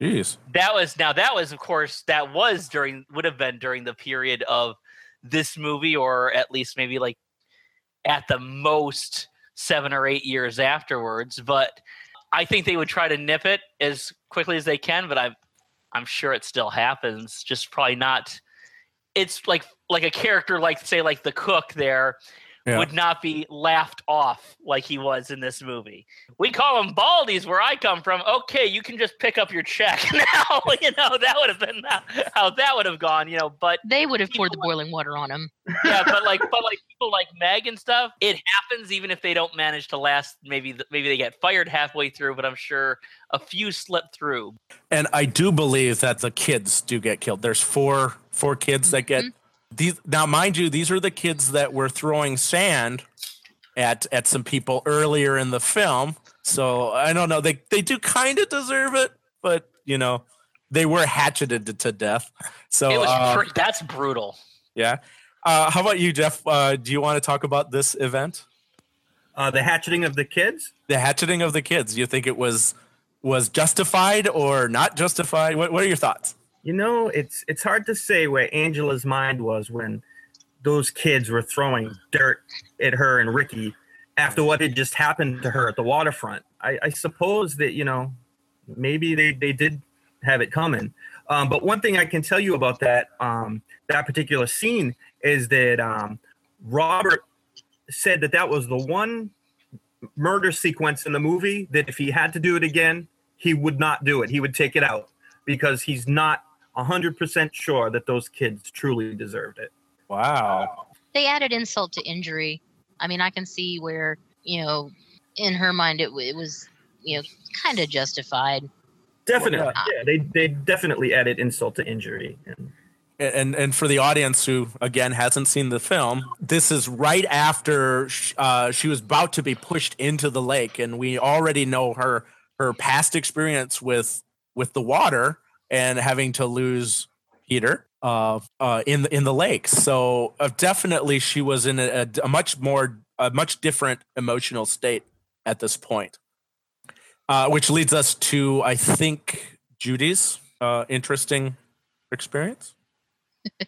Jeez. that was now that was of course that was during would have been during the period of this movie or at least maybe like at the most seven or eight years afterwards but i think they would try to nip it as quickly as they can but i'm i'm sure it still happens just probably not it's like like a character like say like the cook there Yeah. would not be laughed off like he was in this movie. We call them baldies where I come from. Okay, you can just pick up your check now. you know that would have been how that would have gone. You know, but They would have poured the People- boiling water on him. yeah, but like but like people like Meg and stuff, it happens even if they don't manage to last. Maybe maybe they get fired halfway through, but I'm sure a few slip through. and I do believe that the kids do get killed. There's four four kids that get these. Now, mind you, these are the kids that were throwing sand at at some people earlier in the film. So I don't know. They they do kind of deserve it, but you know, they were hatcheted to death. So It was uh, pr- that's brutal. yeah. Uh, how about you, Jeff? Uh, do you want to talk about this event, Uh, the hatcheting of the kids. the hatcheting of the kids? You think it was was justified or not justified? What What are your thoughts? You know, it's it's hard to say where Angela's mind was when those kids were throwing dirt at her and Ricky after what had just happened to her at the waterfront. I, I suppose that you know maybe they they did have it coming. Um, but one thing I can tell you about that um, that particular scene is that um, Robert said that that was the one murder sequence in the movie that if he had to do it again, he would not do it. He would take it out because he's not 100% sure that those kids truly deserved it. Wow. They added insult to injury. I mean, I can see where, you know, in her mind, it, it was, you know, kind of justified. Definitely. Yeah, they, they definitely added insult to injury. And and and for the audience who again hasn't seen the film this is right after uh, she was about to be pushed into the lake and we already know her her past experience with with the water and having to lose peter uh, uh, in the in the lake. So uh, definitely she was in a, a, a much more a much different emotional state at this point uh, which leads us to i think judy's uh, interesting experience.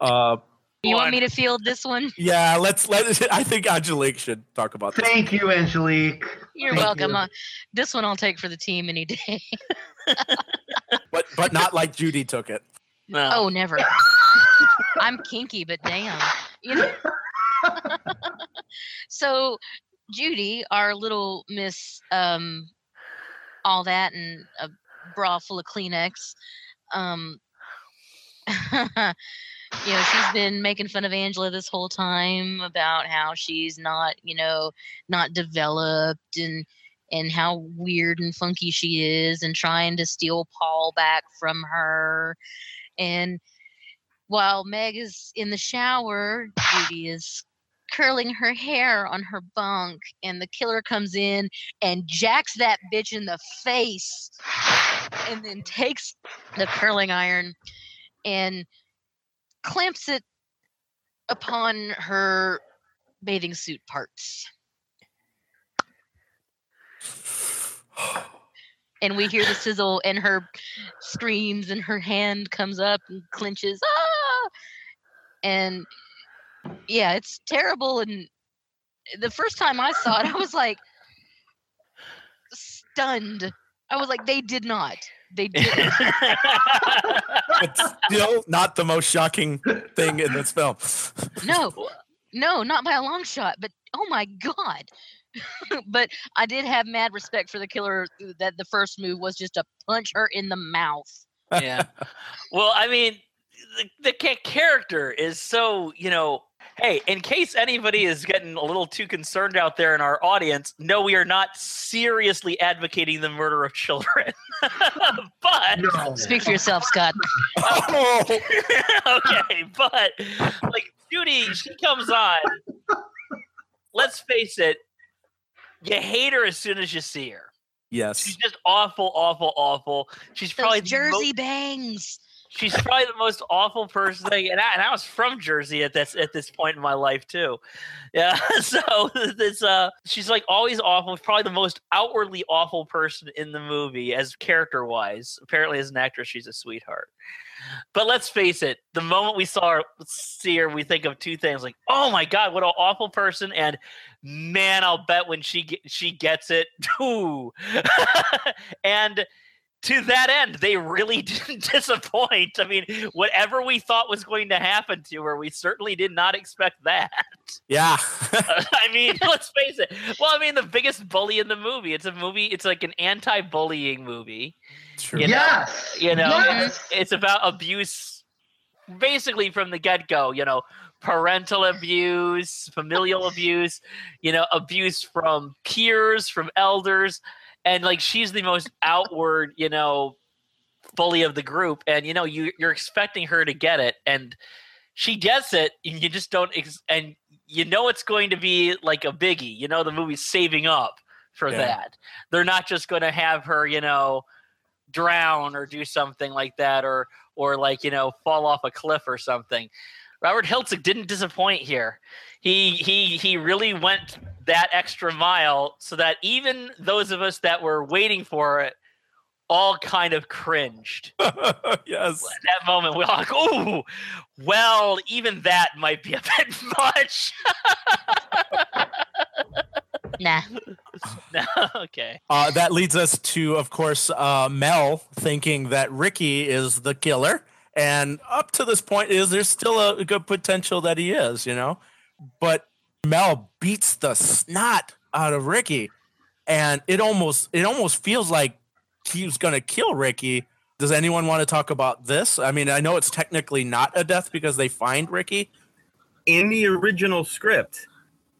Uh, You want me to field this one? yeah, let's let. I think Angelique should talk about this. Thank you, Angelique. You're Thank welcome. you. Uh, this one I'll take for the team any day. but but not like Judy took it. No. Oh, never. I'm kinky, but damn. You know. so, Judy, our little Miss, um, all that and a bra full of Kleenex. Um, you know, she's been making fun of Angela this whole time about how she's not, you know, not developed and and how weird and funky she is and trying to steal Paul back from her. And while Meg is in the shower, Judy is curling her hair on her bunk and the killer comes in and jacks that bitch in the face and then takes the curling iron and clamps it upon her bathing suit parts. And we hear the sizzle, and her screams, and her hand comes up and clenches. Ah! And yeah, it's terrible. And the first time I saw it, I was like stunned. I was like, they did not. They didn't. It's still not the most shocking thing in this film. no, no, not by a long shot. But oh my god. but I did have mad respect for the killer. That the first move was just to punch her in the mouth. yeah. Well, I mean, the, the character is so, you know, hey, in case anybody is getting a little too concerned out there in our audience, no, we are not seriously advocating the murder of children. but No. Speak for yourself, Scott. Oh, okay, but like Judy, she comes on. Let's face it, you hate her as soon as you see her. Yes. She's just awful, awful, awful. She's Those probably Jersey mo- bangs. She's probably the most awful person thing and I, and I was from jersey at this at this point in my life too. Yeah so this uh she's like always awful probably the most outwardly awful person in the movie as character wise apparently as an actress she's a sweetheart. But let's face it the moment we saw her see her we think of two things like oh my god what an awful person and man i'll bet when she she gets it. Ooh. and to that end, they really didn't disappoint. I mean, whatever we thought was going to happen to her, we certainly did not expect that. Yeah. Uh, I mean, let's face it. Well, I mean, the biggest bully in the movie. It's a movie. It's like an anti-bullying movie. True. You know, yes. You know, Yes. it's, it's about abuse, basically from the get-go. You know, parental abuse, familial abuse. You know, abuse from peers, from elders, and like she's the most outward. You know, bully of the group, and you know, you you're expecting her to get it, and she gets it, and you just don't. Ex- and you know, it's going to be like a biggie. You know, the movie's saving up for Yeah. that. They're not just going to have her. You know drown or do something like that or or like you know fall off a cliff or something robert hiltzik didn't disappoint here he he he really went that extra mile so that even those of us that were waiting for it all kind of cringed yes. at that moment we are like oh well even that might be a bit much Nah. okay Uh, that leads us to, of course, uh, Mel thinking that Ricky is the killer. And up to this point, is there's still a good potential that he is, you know? But Mel beats the snot out of Ricky. And it almost it almost feels like he's gonna kill Ricky. Does anyone want to talk about this? I mean, I know it's technically not a death because they find Ricky. In the original script,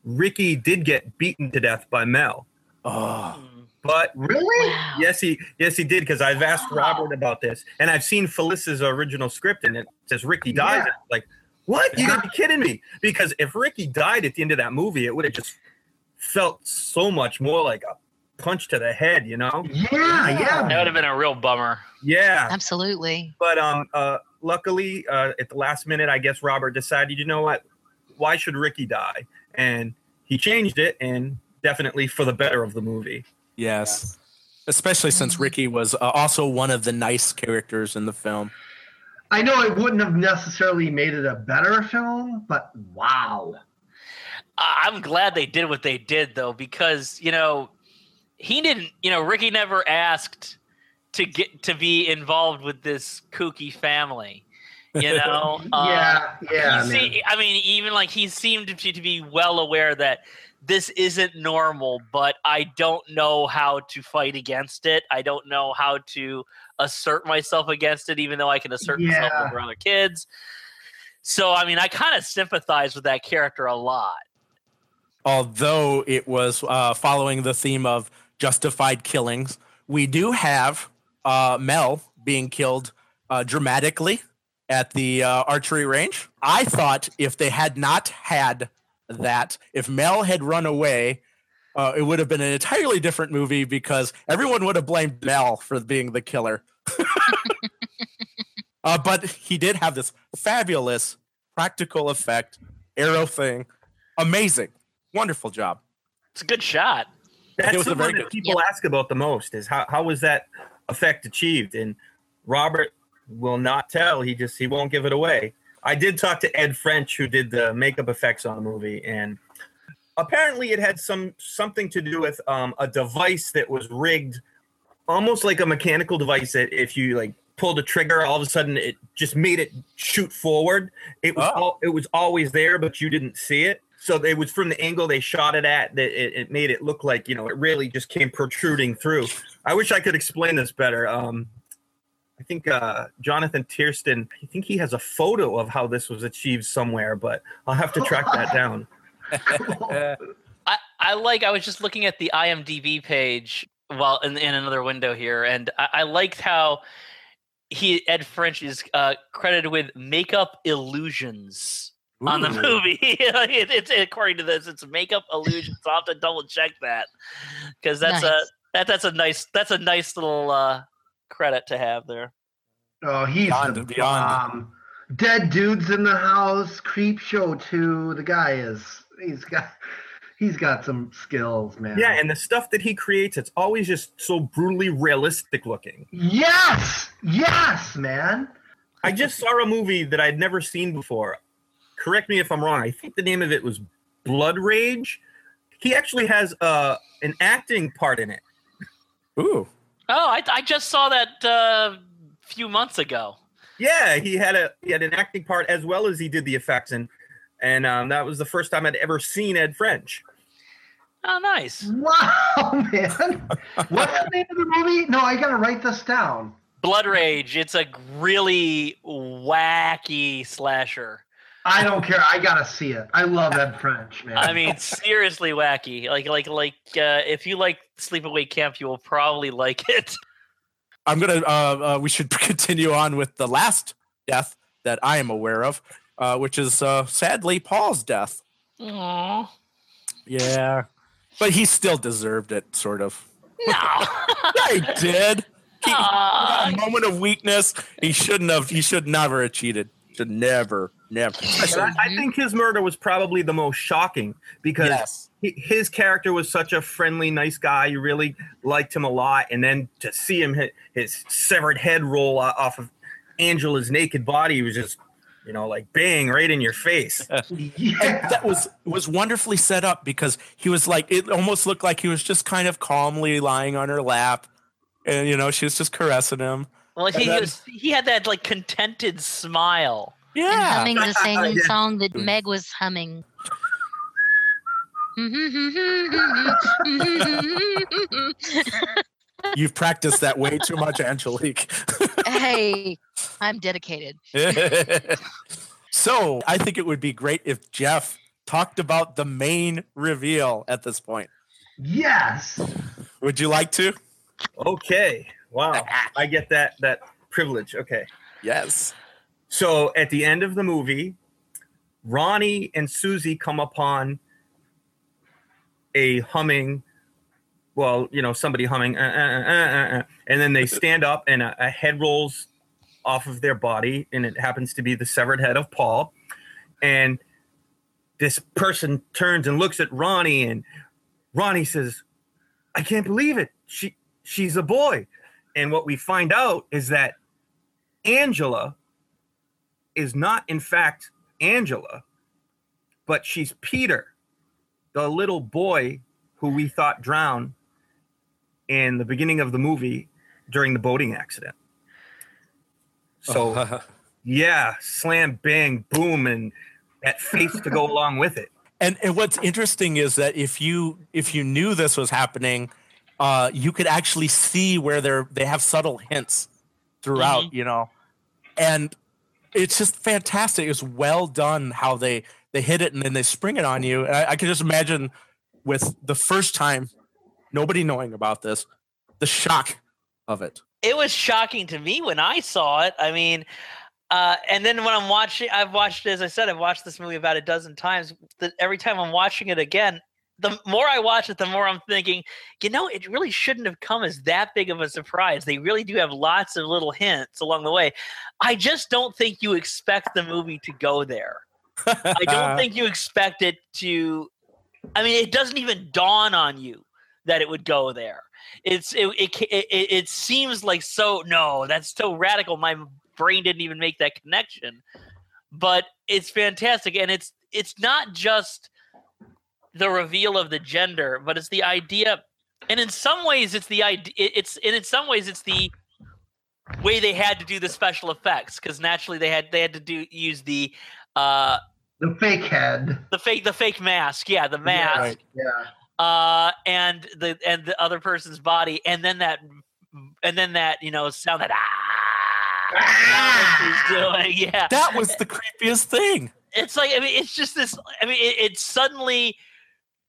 Ricky did get beaten to death by Mel. Oh, But Really? Wow. yes, he yes he did because I've asked Robert about this, and I've seen Felissa's original script, and it says Ricky dies. Yeah. Like, what? You gotta be kidding me! Because if Ricky died at the end of that movie, it would have just felt so much more like a punch to the head, you know? Yeah, yeah. that would have been a real bummer Yeah. Absolutely. But um, uh, luckily, uh, at the last minute, I guess Robert decided, you know what? Why should Ricky die? And he changed it, and definitely for the better of the movie. yes. Especially since Ricky was uh, also one of the nice characters in the film. I know it wouldn't have necessarily made it a better film, but wow. I- I'm glad they did what they did though, because you know he didn't. You know, Ricky never asked to get to be involved with this kooky family. You know, Uh, yeah, yeah. he man. se- I mean, even like he seemed to, to be well aware that this isn't normal, but I don't know how to fight against it. I don't know how to assert myself against it, even though I can assert myself Yeah. over other kids. So, I mean, I kind of sympathize with that character a lot. although it was uh, following the theme of justified killings, we do have uh, Mel being killed uh, dramatically at the uh, archery range. I thought if they had not had that, if Mel had run away, uh, it would have been an entirely different movie because everyone would have blamed Mel for being the killer. uh, but he did have this fabulous practical effect arrow thing. Amazing. Wonderful job. It's a good shot. That's was a the very one that good- people ask about the most is how, how was that effect achieved? And Robert will not tell. He just he won't give it away. I did talk to Ed French, who did the makeup effects on the movie, and apparently it had some something to do with um, a device that was rigged, almost like a mechanical device that if you like pulled a trigger, all of a sudden it just made it shoot forward. It was Oh. it was always there, but you didn't see it. So it was from the angle they shot it at that it, it made it look like you know it really just came protruding through. I wish I could explain this better. Um, I think uh, Jonathan tiersten I think he has a photo of how this was achieved somewhere, but I'll have to track that down. I, I like I was just looking at the IMDb page while in, in another window here, and I, I liked how he Ed French is uh, credited with makeup illusions on the movie. it, it's according to this, it's makeup illusions. I'll have to double check that because that's a that that's a nice that's a nice little uh, credit to have there. Oh, he's Beyond the beyond. bomb. Dead dudes in the house. Creepshow 2. The guy is. He's got. He's got some skills, man. Yeah, and the stuff that he creates, it's always just so brutally realistic looking. yes, yes, man. I just saw a movie that I'd never seen before. Correct me if I'm wrong. I think the name of it was Blood Rage. He actually has uh, an acting part in it. Ooh. Oh, I, I just saw that uh, a few months ago. Yeah, he had a he had an acting part as well as he did the effects, and and um, that was the first time I'd ever seen Ed French. Oh, nice. Wow, man. What's the name of the movie? No, I gotta write this down. Blood Rage. It's a really wacky slasher. I don't care. I gotta see it. I love Ed French, man. I mean, seriously wacky. Like, like, like. Uh, if you like Sleepaway Camp, you will probably like it. I'm gonna. Uh, uh, we should continue on with the last death that I am aware of, uh, which is uh, sadly Paul's death. Aww. Yeah, but he still deserved it, sort of. No. Yeah, he did. He, a moment of weakness. He shouldn't have. He should never have cheated. Should never, never. But I, I think his murder was probably the most shocking because Yes. he, his character was such a friendly, nice guy. You really liked him a lot, and then to see him hit his severed head roll off of Angela's naked body was just, you know, like bang right in your face. yeah. that was was wonderfully set up because he was like it almost looked like he was just kind of calmly lying on her lap and you know she was just caressing him Well, he, then- was, he had that like contented smile. And yeah humming the same Yeah. song that Meg was humming. you've practiced that way too much angelique hey, I'm dedicated. so i think it would be great if jeff talked about the main reveal at this point Yes. would you like to Okay, wow, I get that that privilege. Okay. yes So at the end of the movie, Ronnie and Susie come upon a humming, well, you know, somebody humming, uh, uh, uh, uh, uh, and then they stand up and a, a head rolls off of their body, and it happens to be the severed head of Paul. And this person turns and looks at Ronnie, and Ronnie says, "I can't believe it. She she's a boy." And what we find out is that Angela is not, in fact, Angela, but she's Peter, the little boy who we thought drowned in the beginning of the movie during the boating accident. So, yeah, slam, bang, boom, and that face to go along with it. And and what's interesting is that if you if you knew this was happening, uh, you could actually see where they're they have subtle hints throughout, Mhm. you know, and it's just fantastic. It's well done how they they hit it and then they spring it on you. And I, I can just imagine with the first time, nobody knowing about this, the shock of it. it was shocking to me when I saw it. I mean, uh, and then when I'm watching, I've watched, as I said, I've watched this movie about a dozen times. That every time I'm watching it again, the more I watch it, the more I'm thinking, you know, it really shouldn't have come as that big of a surprise. They really do have lots of little hints along the way. I just don't think you expect the movie to go there. I don't think you expect it to. I mean, it doesn't even dawn on you that it would go there. It's it it it, it, seems like so no, that's so radical. My brain didn't even make that connection, but it's fantastic, and it's it's not just the reveal of the gender, but it's the idea, and in some ways, it's the idea. It's and in some ways, it's the way they had to do the special effects because naturally they had they had to do use the uh The fake head. the fake the fake mask yeah the mask right. Yeah. Uh and the and the other person's body and then that and then that you know sound that ah, he's doing yeah That was the creepiest thing. it's like i mean it's just this i mean it, it suddenly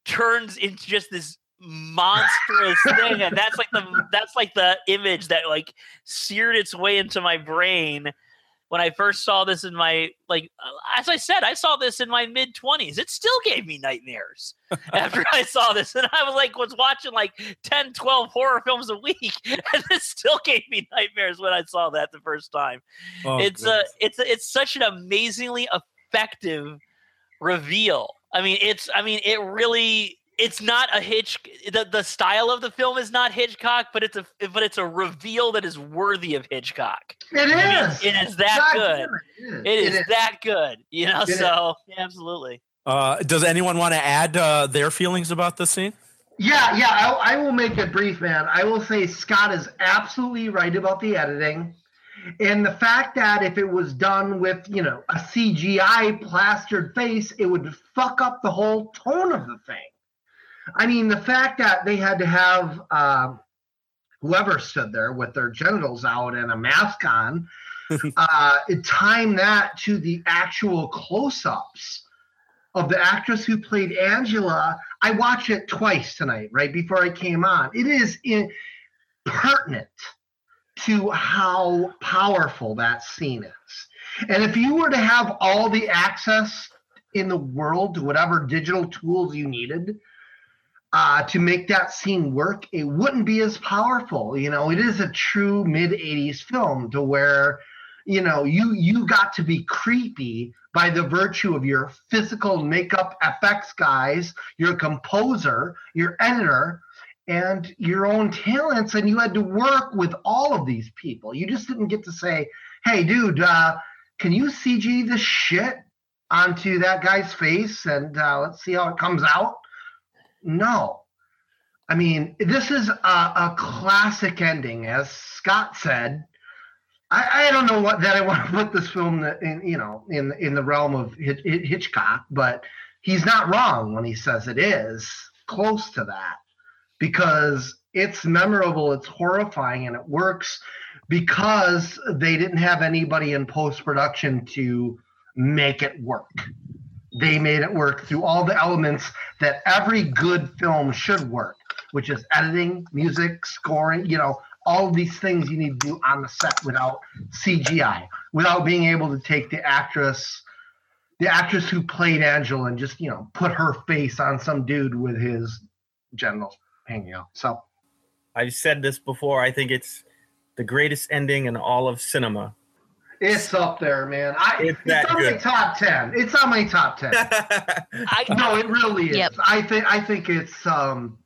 turns into just this monstrous thing and that's like the that's like the image that like seared its way into my brain when i first saw this in my like uh, as i said i saw this in my mid 20s it still gave me nightmares after i saw this and i was like was watching like 10 12 horror films a week and it still gave me nightmares when i saw that the first time. Oh, it's a it's a, it's such an amazingly effective reveal. I mean, it's I mean, it really it's not a hitch the, the style of the film is not Hitchcock, but it's a but it's a reveal that is worthy of Hitchcock. It I mean, is. it is that God good. damn It is that good. You know, It is. so absolutely. Uh, does anyone want to add uh, their feelings about this scene? Yeah, yeah. I, I will make it brief, man. I will say Scott is absolutely right about the editing. And the fact that if it was done with, you know, a CGI plastered face, it would fuck up the whole tone of the thing. I mean, the fact that they had to have um, whoever stood there with their genitals out and a mask on, uh, time that to the actual close ups of the actress who played Angela. I watched it twice tonight, right before I came on. It is in, pertinent to how powerful that scene is. And if you were to have all the access in the world to whatever digital tools you needed uh, to make that scene work, it wouldn't be as powerful. You know, it is a true mid 80s film to where, you know, you you got to be creepy by the virtue of your physical makeup effects guys, your composer, your editor, and your own talents. And you had to work with all of these people. You just didn't get to say, hey, dude, uh, can you CG this shit onto that guy's face and uh, let's see how it comes out? No. I mean, this is a, a classic ending, as Scott said. I, I don't know what that I want to put this film in, you know, in in the realm of Hitch- Hitchcock, but he's not wrong when he says it is close to that because it's memorable, it's horrifying, and it works because they didn't have anybody in post production to make it work. They made it work through all the elements that every good film should work, which is editing, music, scoring, you know, all these things you need to do on the set without CGI, without being able to take the actress, the actress who played Angela and just, you know, put her face on some dude with his genitals hanging out. So I've said this before. I think it's the greatest ending in all of cinema. It's up there, man. I, It's it's, that on my top ten. It's on my top ten. I, no, it really is. Yep. I think I think it's um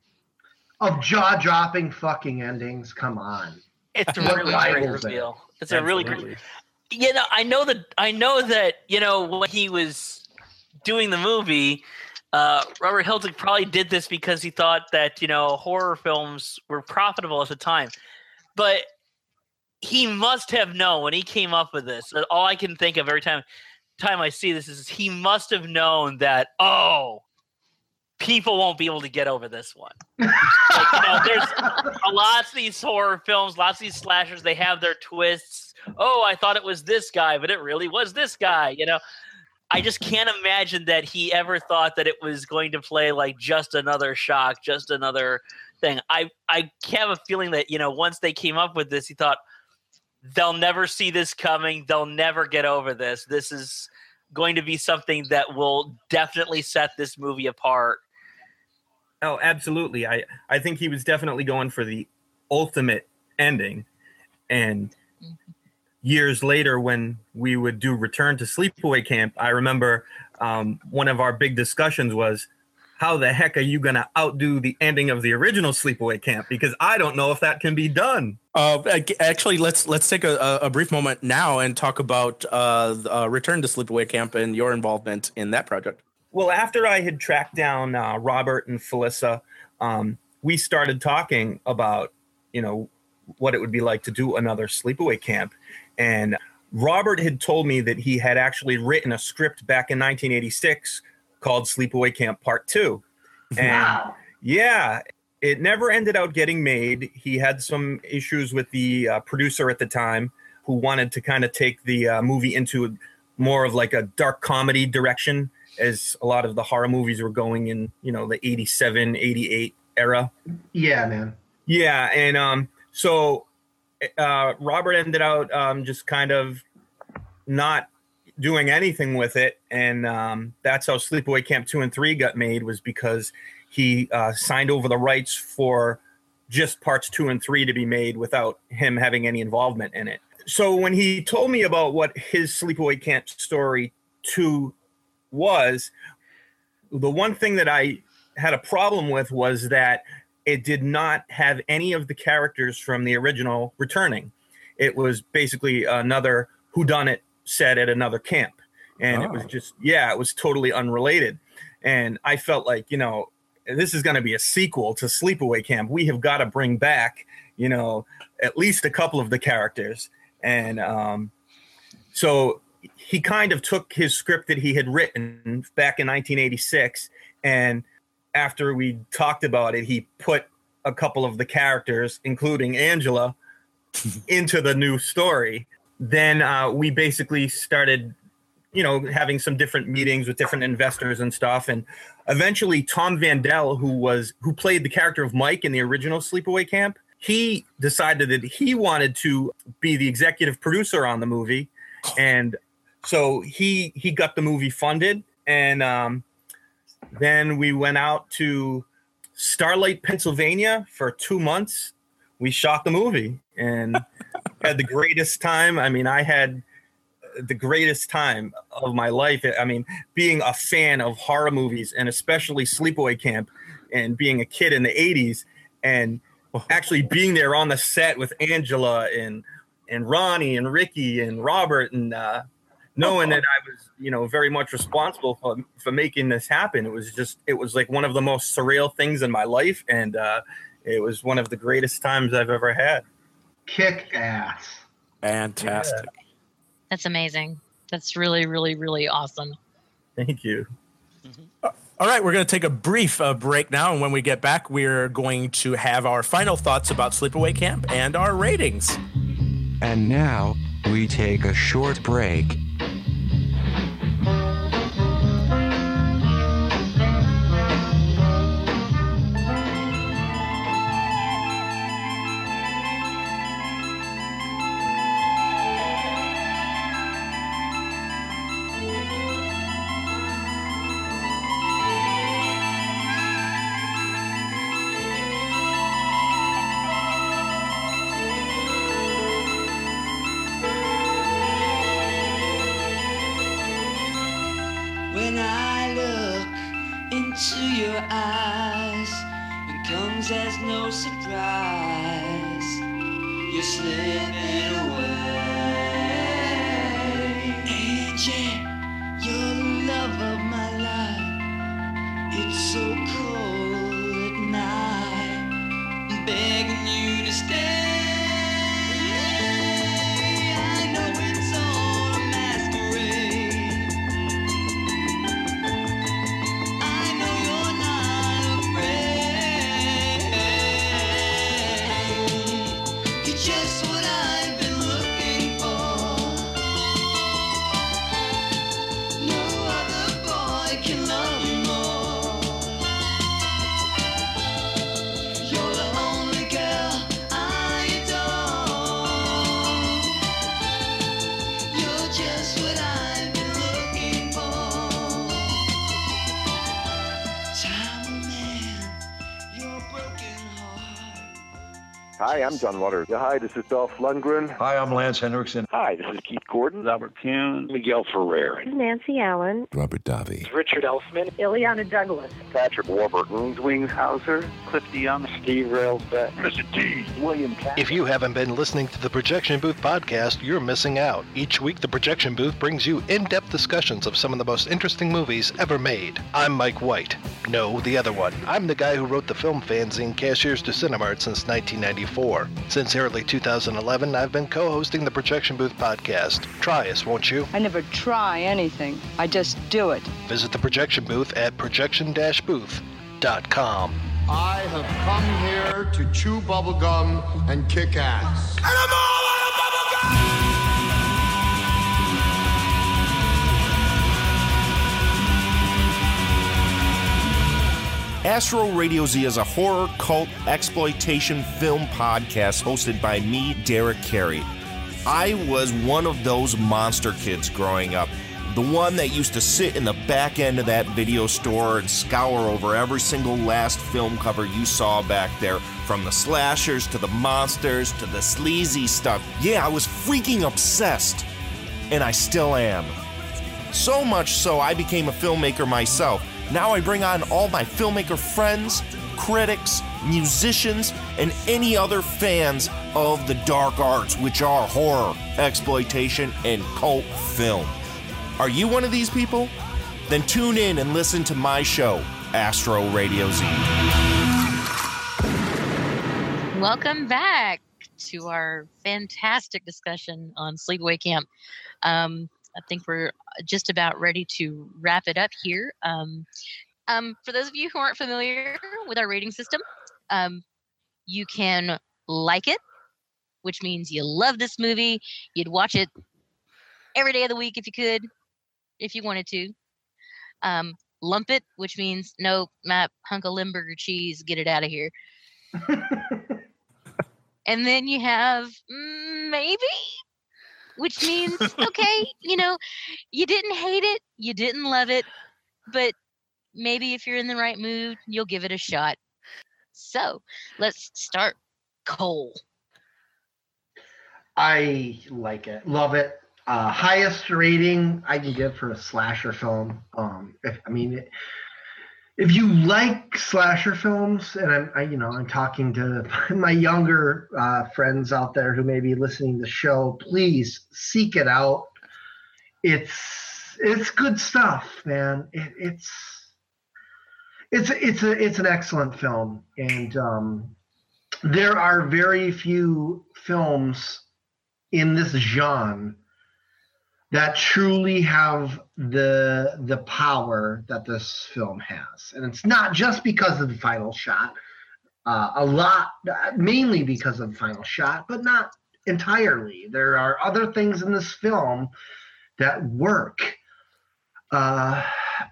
of jaw dropping fucking endings. Come on. it's a really great rivals it? reveal. It's a really great Absolutely. you know i know that i know that you know when he was doing the movie uh, robert hiltzik probably did this because he thought that you know horror films were profitable at the time but he must have known when he came up with this all i can think of every time time i see this is he must have known that oh people won't be able to get over this one. like, you know, there's a lots of these horror films, lots of these slashers. They have their twists. Oh, I thought it was this guy, but it really was this guy. You know, I just can't imagine that he ever thought that it was going to play like just another shock, just another thing. I I have a feeling that you know once they came up with this, he thought they'll never see this coming. They'll never get over this. This is going to be something that will definitely set this movie apart. Oh, absolutely. I I think he was definitely going for the ultimate ending, and years later, when we would do Return to Sleepaway Camp, I remember um, one of our big discussions was how the heck are you going to outdo the ending of the original Sleepaway Camp? Because I don't know if that can be done. Uh, actually, let's let's take a, a brief moment now and talk about uh, uh, Return to Sleepaway Camp and your involvement in that project. Well, after I had tracked down uh, Robert and Felissa, um, we started talking about you know what it would be like to do another Sleepaway Camp, and Robert had told me that he had actually written a script back in 1986 called Sleepaway Camp Part Two. And Wow. yeah, it never ended out getting made. He had some issues with the uh, producer at the time who wanted to kind of take the uh, movie into more of like a dark comedy direction as a lot of the horror movies were going in, you know, the 87, 88 era. Yeah, man. Yeah, and um, so uh, Robert ended out um, just kind of not doing anything with it, and um, that's how Sleepaway Camp two and three got made was because he uh, signed over the rights for just parts two and three to be made without him having any involvement in it. So when he told me about what his Sleepaway Camp story two was, the one thing that I had a problem with was that it did not have any of the characters from the original returning. It was basically another whodunit set at another camp. And it was Oh. just, yeah, it was totally unrelated. And I felt like, you know, this is going to be a sequel to Sleepaway Camp. We have got to bring back, you know, at least a couple of the characters. And um, so he kind of took his script that he had written back in 1986 and after we talked about it he put a couple of the characters including angela into the new story then uh, we basically started you know having some different meetings with different investors and stuff. And eventually tom van dell who was who played the character of mike in the original sleepaway camp he decided that he wanted to be the executive producer on the movie. And so he he got the movie funded. And um, then we went out to starlight pennsylvania for two months. We shot the movie. And had the greatest time i mean i had the greatest time of my life i mean being a fan of horror movies and especially sleepaway camp and being a kid in the 80s and actually being there on the set with angela and and ronnie and ricky and robert and uh, knowing that I was, you know, very much responsible for, for making this happen. It was just, it was like one of the most surreal things in my life. And uh, it was one of the greatest times I've ever had. Kick ass. Fantastic. That's amazing. That's really, really, really awesome. Thank you. All right, we're going to take a brief uh, break now, and when we get back, we're going to have our final thoughts about Sleepaway Camp and our ratings. And now, we take a short break. Hi, this is Dolph Lundgren. Hi, I'm Lance Henriksen. Hi, this is Keith Gordon. Albert Pyun. Miguel Ferrer. Nancy Allen. Robert Davi. Richard Elfman. Illeana Douglas. Patrick Warburton. Zwingshauser. Cliff DeYoung. Steve Railsback. Mr. T. William Katt. If you haven't been listening to the Projection Booth podcast, you're missing out. Each week, the Projection Booth brings you in depth discussions of some of the most interesting movies ever made. I'm Mike White. No, the other one. I'm the guy who wrote the film fanzine Cashiers du Cinemart since 1994. Since early 2011, I've been co hosting the Projection Booth podcast. Try us, won't you? I never try anything. I just do it. Visit the Projection Booth at projection booth.com. I have come here to chew bubblegum and kick ass. And I'm all out of bubblegum! Astro Radio Z is a horror, cult, exploitation film podcast hosted by me, Derek Carey. I was one of those monster kids growing up. The one that used to sit in the back end of that video store and scour over every single last film cover you saw back there, from the slashers to the monsters to the sleazy stuff. Yeah, I was freaking obsessed. And I still am. So much so, I became a filmmaker myself. Now I bring on all my filmmaker friends, critics, musicians, and any other fans of the dark arts, which are horror, exploitation, and cult film. Are you one of these people? Then tune in and listen to my show, Astro Radio Z. Welcome back to our fantastic discussion on Sleepaway Camp. Um, I think we're just about ready to wrap it up here. Um, um, for those of you who aren't familiar with our rating system, um, you can like it, which means you love this movie. You'd watch it every day of the week if you could, if you wanted to. Um, lump it, which means no, my hunk of Limburger cheese, get it out of here. and then you have maybe which means okay, you know, you didn't hate it, you didn't love it, but maybe if you're in the right mood, you'll give it a shot. So let's start. Cole. I like it, love it. Uh, highest rating I can give for a slasher film. Um, if, I mean, it, if you like slasher films, and I'm, I, you know, I'm talking to my younger uh, friends out there who may be listening to the show, please seek it out. It's it's good stuff, man. It, it's it's it's a it's an excellent film, and um, there are very few films in this genre that truly have the the power that this film has. And it's not just because of the final shot uh, a lot mainly because of the final shot but not entirely. There are other things in this film that work. Uh,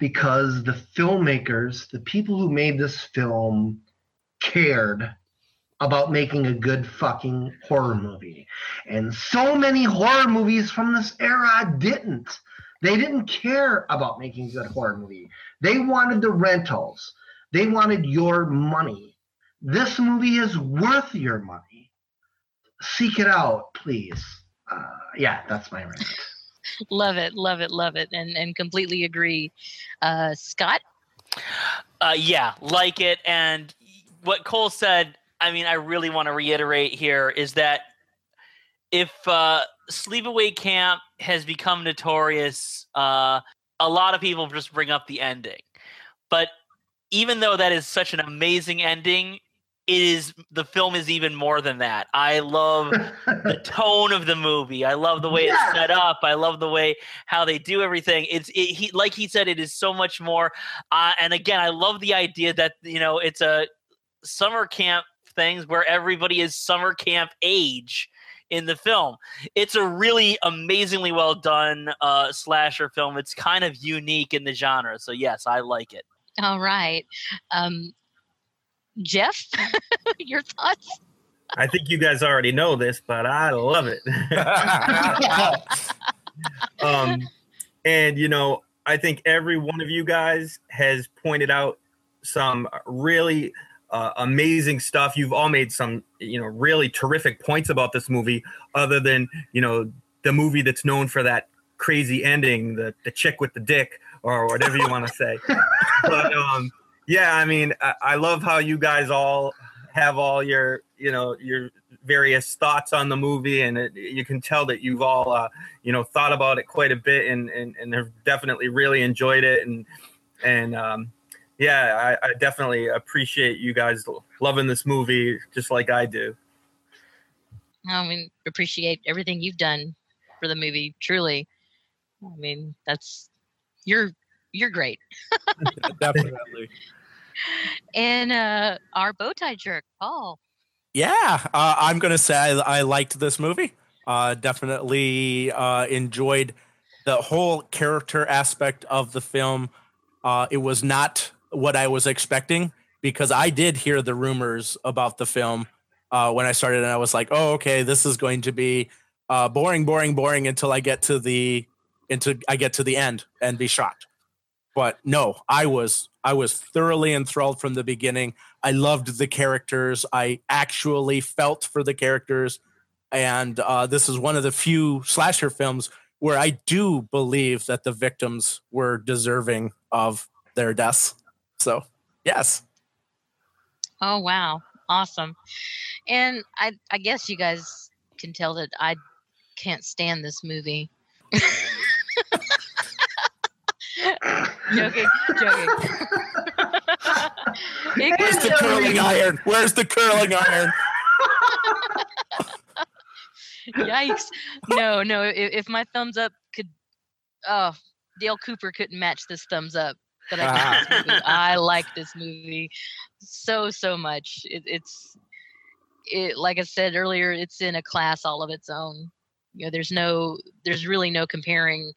because the filmmakers the people who made this film cared about making a good fucking horror movie. And so many horror movies from this era didn't. They didn't care about making a good horror movie. They wanted the rentals. They wanted your money. This movie is worth your money. Seek it out, please. Uh, yeah, that's my rant. Love it, love it, love it, and and completely agree. Uh, Scott. Uh, yeah, like it, and what Cole said I mean, I really want to reiterate here is that if uh, Sleepaway Camp has become notorious, uh, a lot of people just bring up the ending. But even though that is such an amazing ending, it is the film is even more than that. I love the tone of the movie. I love the way yeah. it's set up. I love the way how they do everything. It's it, he like he said, it is so much more. Uh, and again, I love the idea that you know it's a summer camp things where everybody is summer camp age in the film. It's a really amazingly well done uh, slasher film. It's kind of unique in the genre. So yes, I like it. All right. Um, Jeff, your thoughts? I think you guys already know this, but I love it. um, and you know, I think every one of you guys has pointed out some really uh, amazing stuff. You've all made some, you know, really terrific points about this movie. Other than you know the movie that's known for that crazy ending, the the chick with the dick, or whatever you want to say. but um, yeah, I mean, I, I love how you guys all have all your, you know, your various thoughts on the movie, and it, you can tell that you've all, uh, you know, thought about it quite a bit, and and, and have definitely really enjoyed it, and and um, yeah, I, I definitely appreciate you guys loving this movie just like I do. I mean, appreciate everything you've done for the movie. Truly, I mean, that's you're you're great. Definitely. And uh, our bow tie jerk, Paul. Yeah, uh, I'm gonna say I, I liked this movie. Uh, definitely uh, enjoyed the whole character aspect of the film. Uh, it was not what I was expecting because I did hear the rumors about the film uh, when I started, and I was like, "Oh, okay, this is going to be boring, boring, boring until I get to the into I get to the end and be shocked." But no, I was I was thoroughly enthralled from the beginning. I loved the characters. I actually felt for the characters, and uh, this is one of the few slasher films where I do believe that the victims were deserving of their deaths. So, yes. Oh wow, awesome! And I I guess you guys can tell that I can't stand this movie. joking, joking. It Where's could- the curling iron? Where's the curling iron? Yikes! No, no. If, if my thumbs up could, oh, Dale Cooper couldn't match this thumbs up. But I, think this ah. I like this movie so so much. It, it's it like I said earlier. It's in a class all of its own. You know, there's no, there's really no comparing.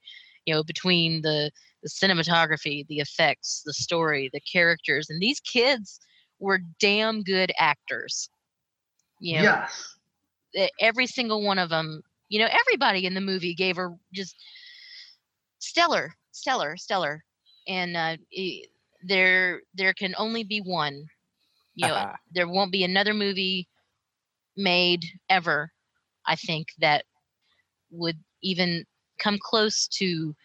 You know, between the the cinematography, the effects, the story, the characters, and these kids were damn good actors. You know, Yes. every single one of them you know everybody in the movie gave her just stellar stellar stellar and uh, there there can only be one you know there won't be another movie made ever i think that would even come close to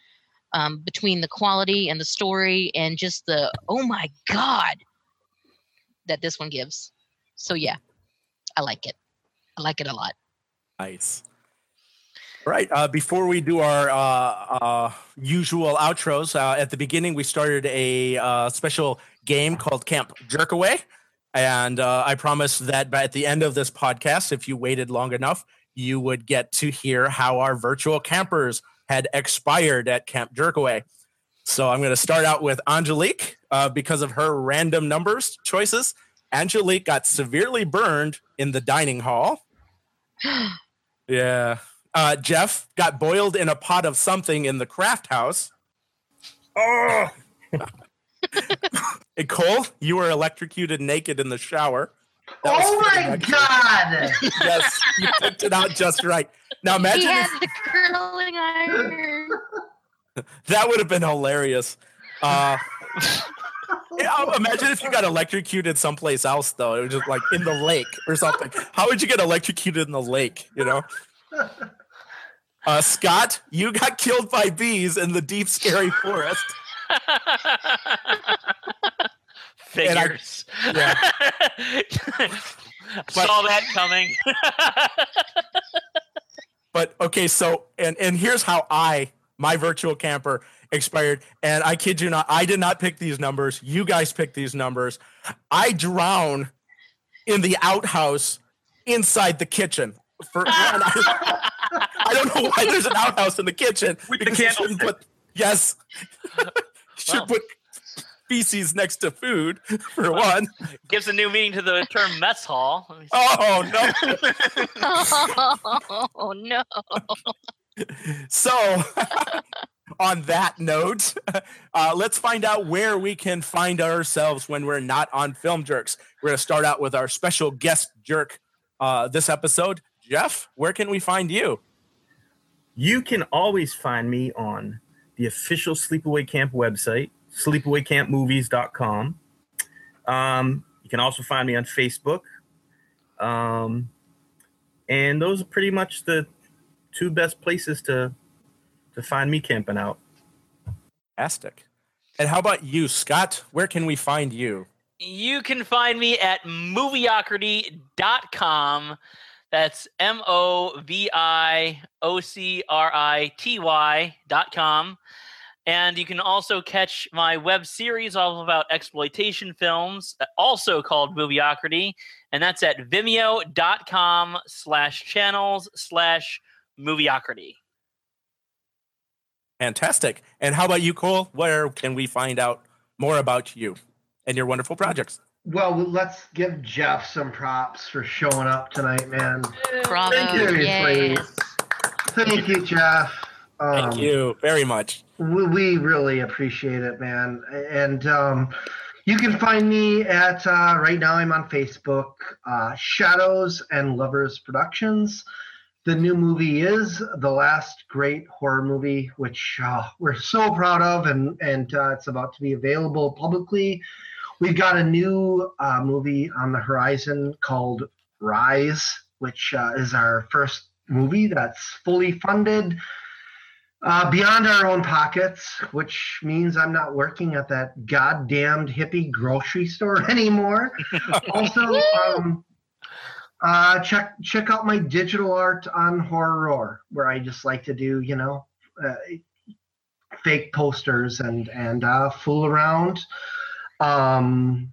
um, between the quality and the story and just the oh my god that this one gives so yeah i like it i like it a lot Nice. All right. Uh, before we do our uh, uh, usual outros, uh, at the beginning we started a uh, special game called Camp Jerkaway, and uh, I promised that by at the end of this podcast, if you waited long enough, you would get to hear how our virtual campers had expired at Camp Jerkaway. So I'm going to start out with Angelique uh, because of her random numbers choices. Angelique got severely burned in the dining hall. Yeah. Uh, Jeff got boiled in a pot of something in the craft house. Oh. and Cole, you were electrocuted naked in the shower. That Oh my. God! yes, you picked it out just right. Now he imagine had if the curling iron that would have been hilarious. Uh, yeah, imagine if you got electrocuted someplace else though. It was just like in the lake or something. How would you get electrocuted in the lake? You know. Uh, Scott, you got killed by bees in the deep, scary forest. And I- Figures. yeah. Saw that coming. But okay, so and and here's how I my virtual camper expired. And I kid you not, I did not pick these numbers. You guys picked these numbers. I drown in the outhouse inside the kitchen. For one, I, I don't know why there's an outhouse in the kitchen. With the shouldn't put- yes. Should put feces next to food, for one. Gives a new meaning to the term mess hall. Oh, no. oh, no. So, on that note, uh, let's find out where we can find ourselves when we're not on Film Jerks. We're going to start out with our special guest jerk uh, this episode. Jeff, where can we find you? You can always find me on the official Sleepaway Camp website, sleepawaycampmovies.com. Um, you can also find me on Facebook. Um, and those are pretty much the two best places to to find me camping out. Fantastic. And how about you, Scott? Where can we find you? You can find me at moviocrity.com. That's M O V I O C R I T Y dot com. And you can also catch my web series all about exploitation films, uh, also called Moviocrity. And that's at vimeo.com slash channels slash moviocrity. Fantastic. And how about you, Cole? Where can we find out more about you and your wonderful projects? Well, let's give Jeff some props for showing up tonight, man. Bravo. Seriously. Yes. Thank you, Jeff. Thank Um, you very much. We, we really appreciate it, man. And um, you can find me at uh, right now. I'm on Facebook, uh, Shadows and Lovers Productions. The new movie is the last great horror movie, which uh, we're so proud of, and and uh, it's about to be available publicly. We've got a new uh, movie on the horizon called Rise, which uh, is our first movie that's fully funded uh, beyond our own pockets, which means I'm not working at that goddamned hippie grocery store anymore. also, um, uh, check check out my digital art on Horror, where I just like to do, you know, uh, fake posters and and uh, fool around. Um,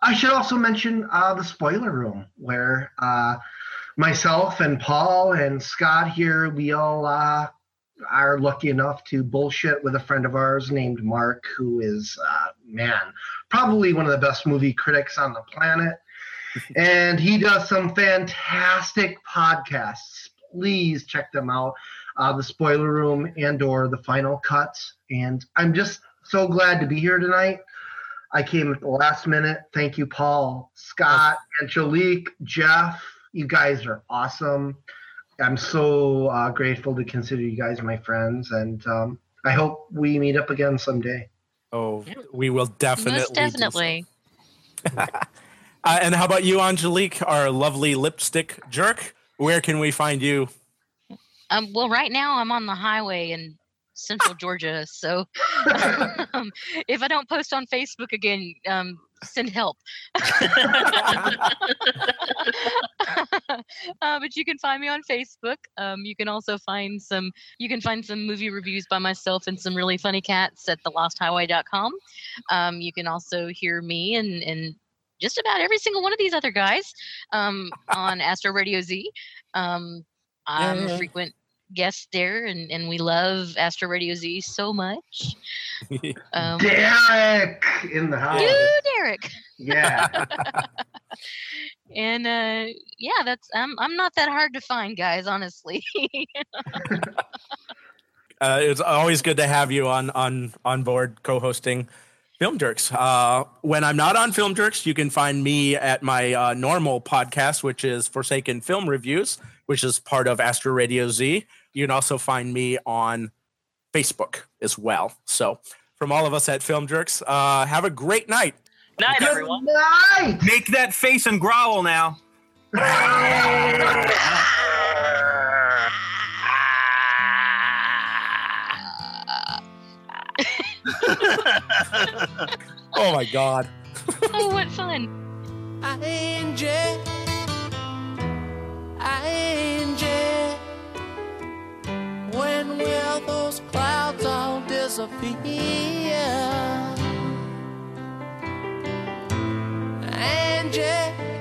I should also mention uh, the spoiler room, where uh, myself and Paul and Scott here, we all uh, are lucky enough to bullshit with a friend of ours named Mark, who is, uh, man, probably one of the best movie critics on the planet. and he does some fantastic podcasts. Please check them out. Uh, the spoiler room and or the final cut. And I'm just so glad to be here tonight. I came at the last minute. Thank you, Paul, Scott, Angelique, Jeff. You guys are awesome. I'm so uh, grateful to consider you guys my friends, and um, I hope we meet up again someday. Oh, we will definitely. Most definitely. Uh, and how about you, Angelique, our lovely lipstick jerk? Where can we find you? Um, well, right now I'm on the highway in central Georgia. So um, if I don't post on Facebook again, um, send help. uh, but you can find me on Facebook. Um, you can also find some. You can find some movie reviews by myself and some really funny cats at thelosthighway.com. Um, you can also hear me and and just about every single one of these other guys um, on Astro Radio Z. Um, I'm a frequent guest there, and, and we love Astro Radio Z so much. Um, Derek in the house. you, Derek. Yeah. And uh, yeah, that's I'm I'm not that hard to find, guys. Honestly. Uh, it's always good to have you on on on board co-hosting Film Jerks. Uh, when I'm not on Film Jerks, you can find me at my uh, normal podcast, which is Forsaken Film Reviews, which is part of Astro Radio Z. You can also find me on Facebook as well. So, from all of us at Film Jerks, uh, have a great night. Night, Good everyone. night. Make that face and growl now. Oh my God. oh, what fun! I-N-J I-N-J When will those clouds all disappear? Angie.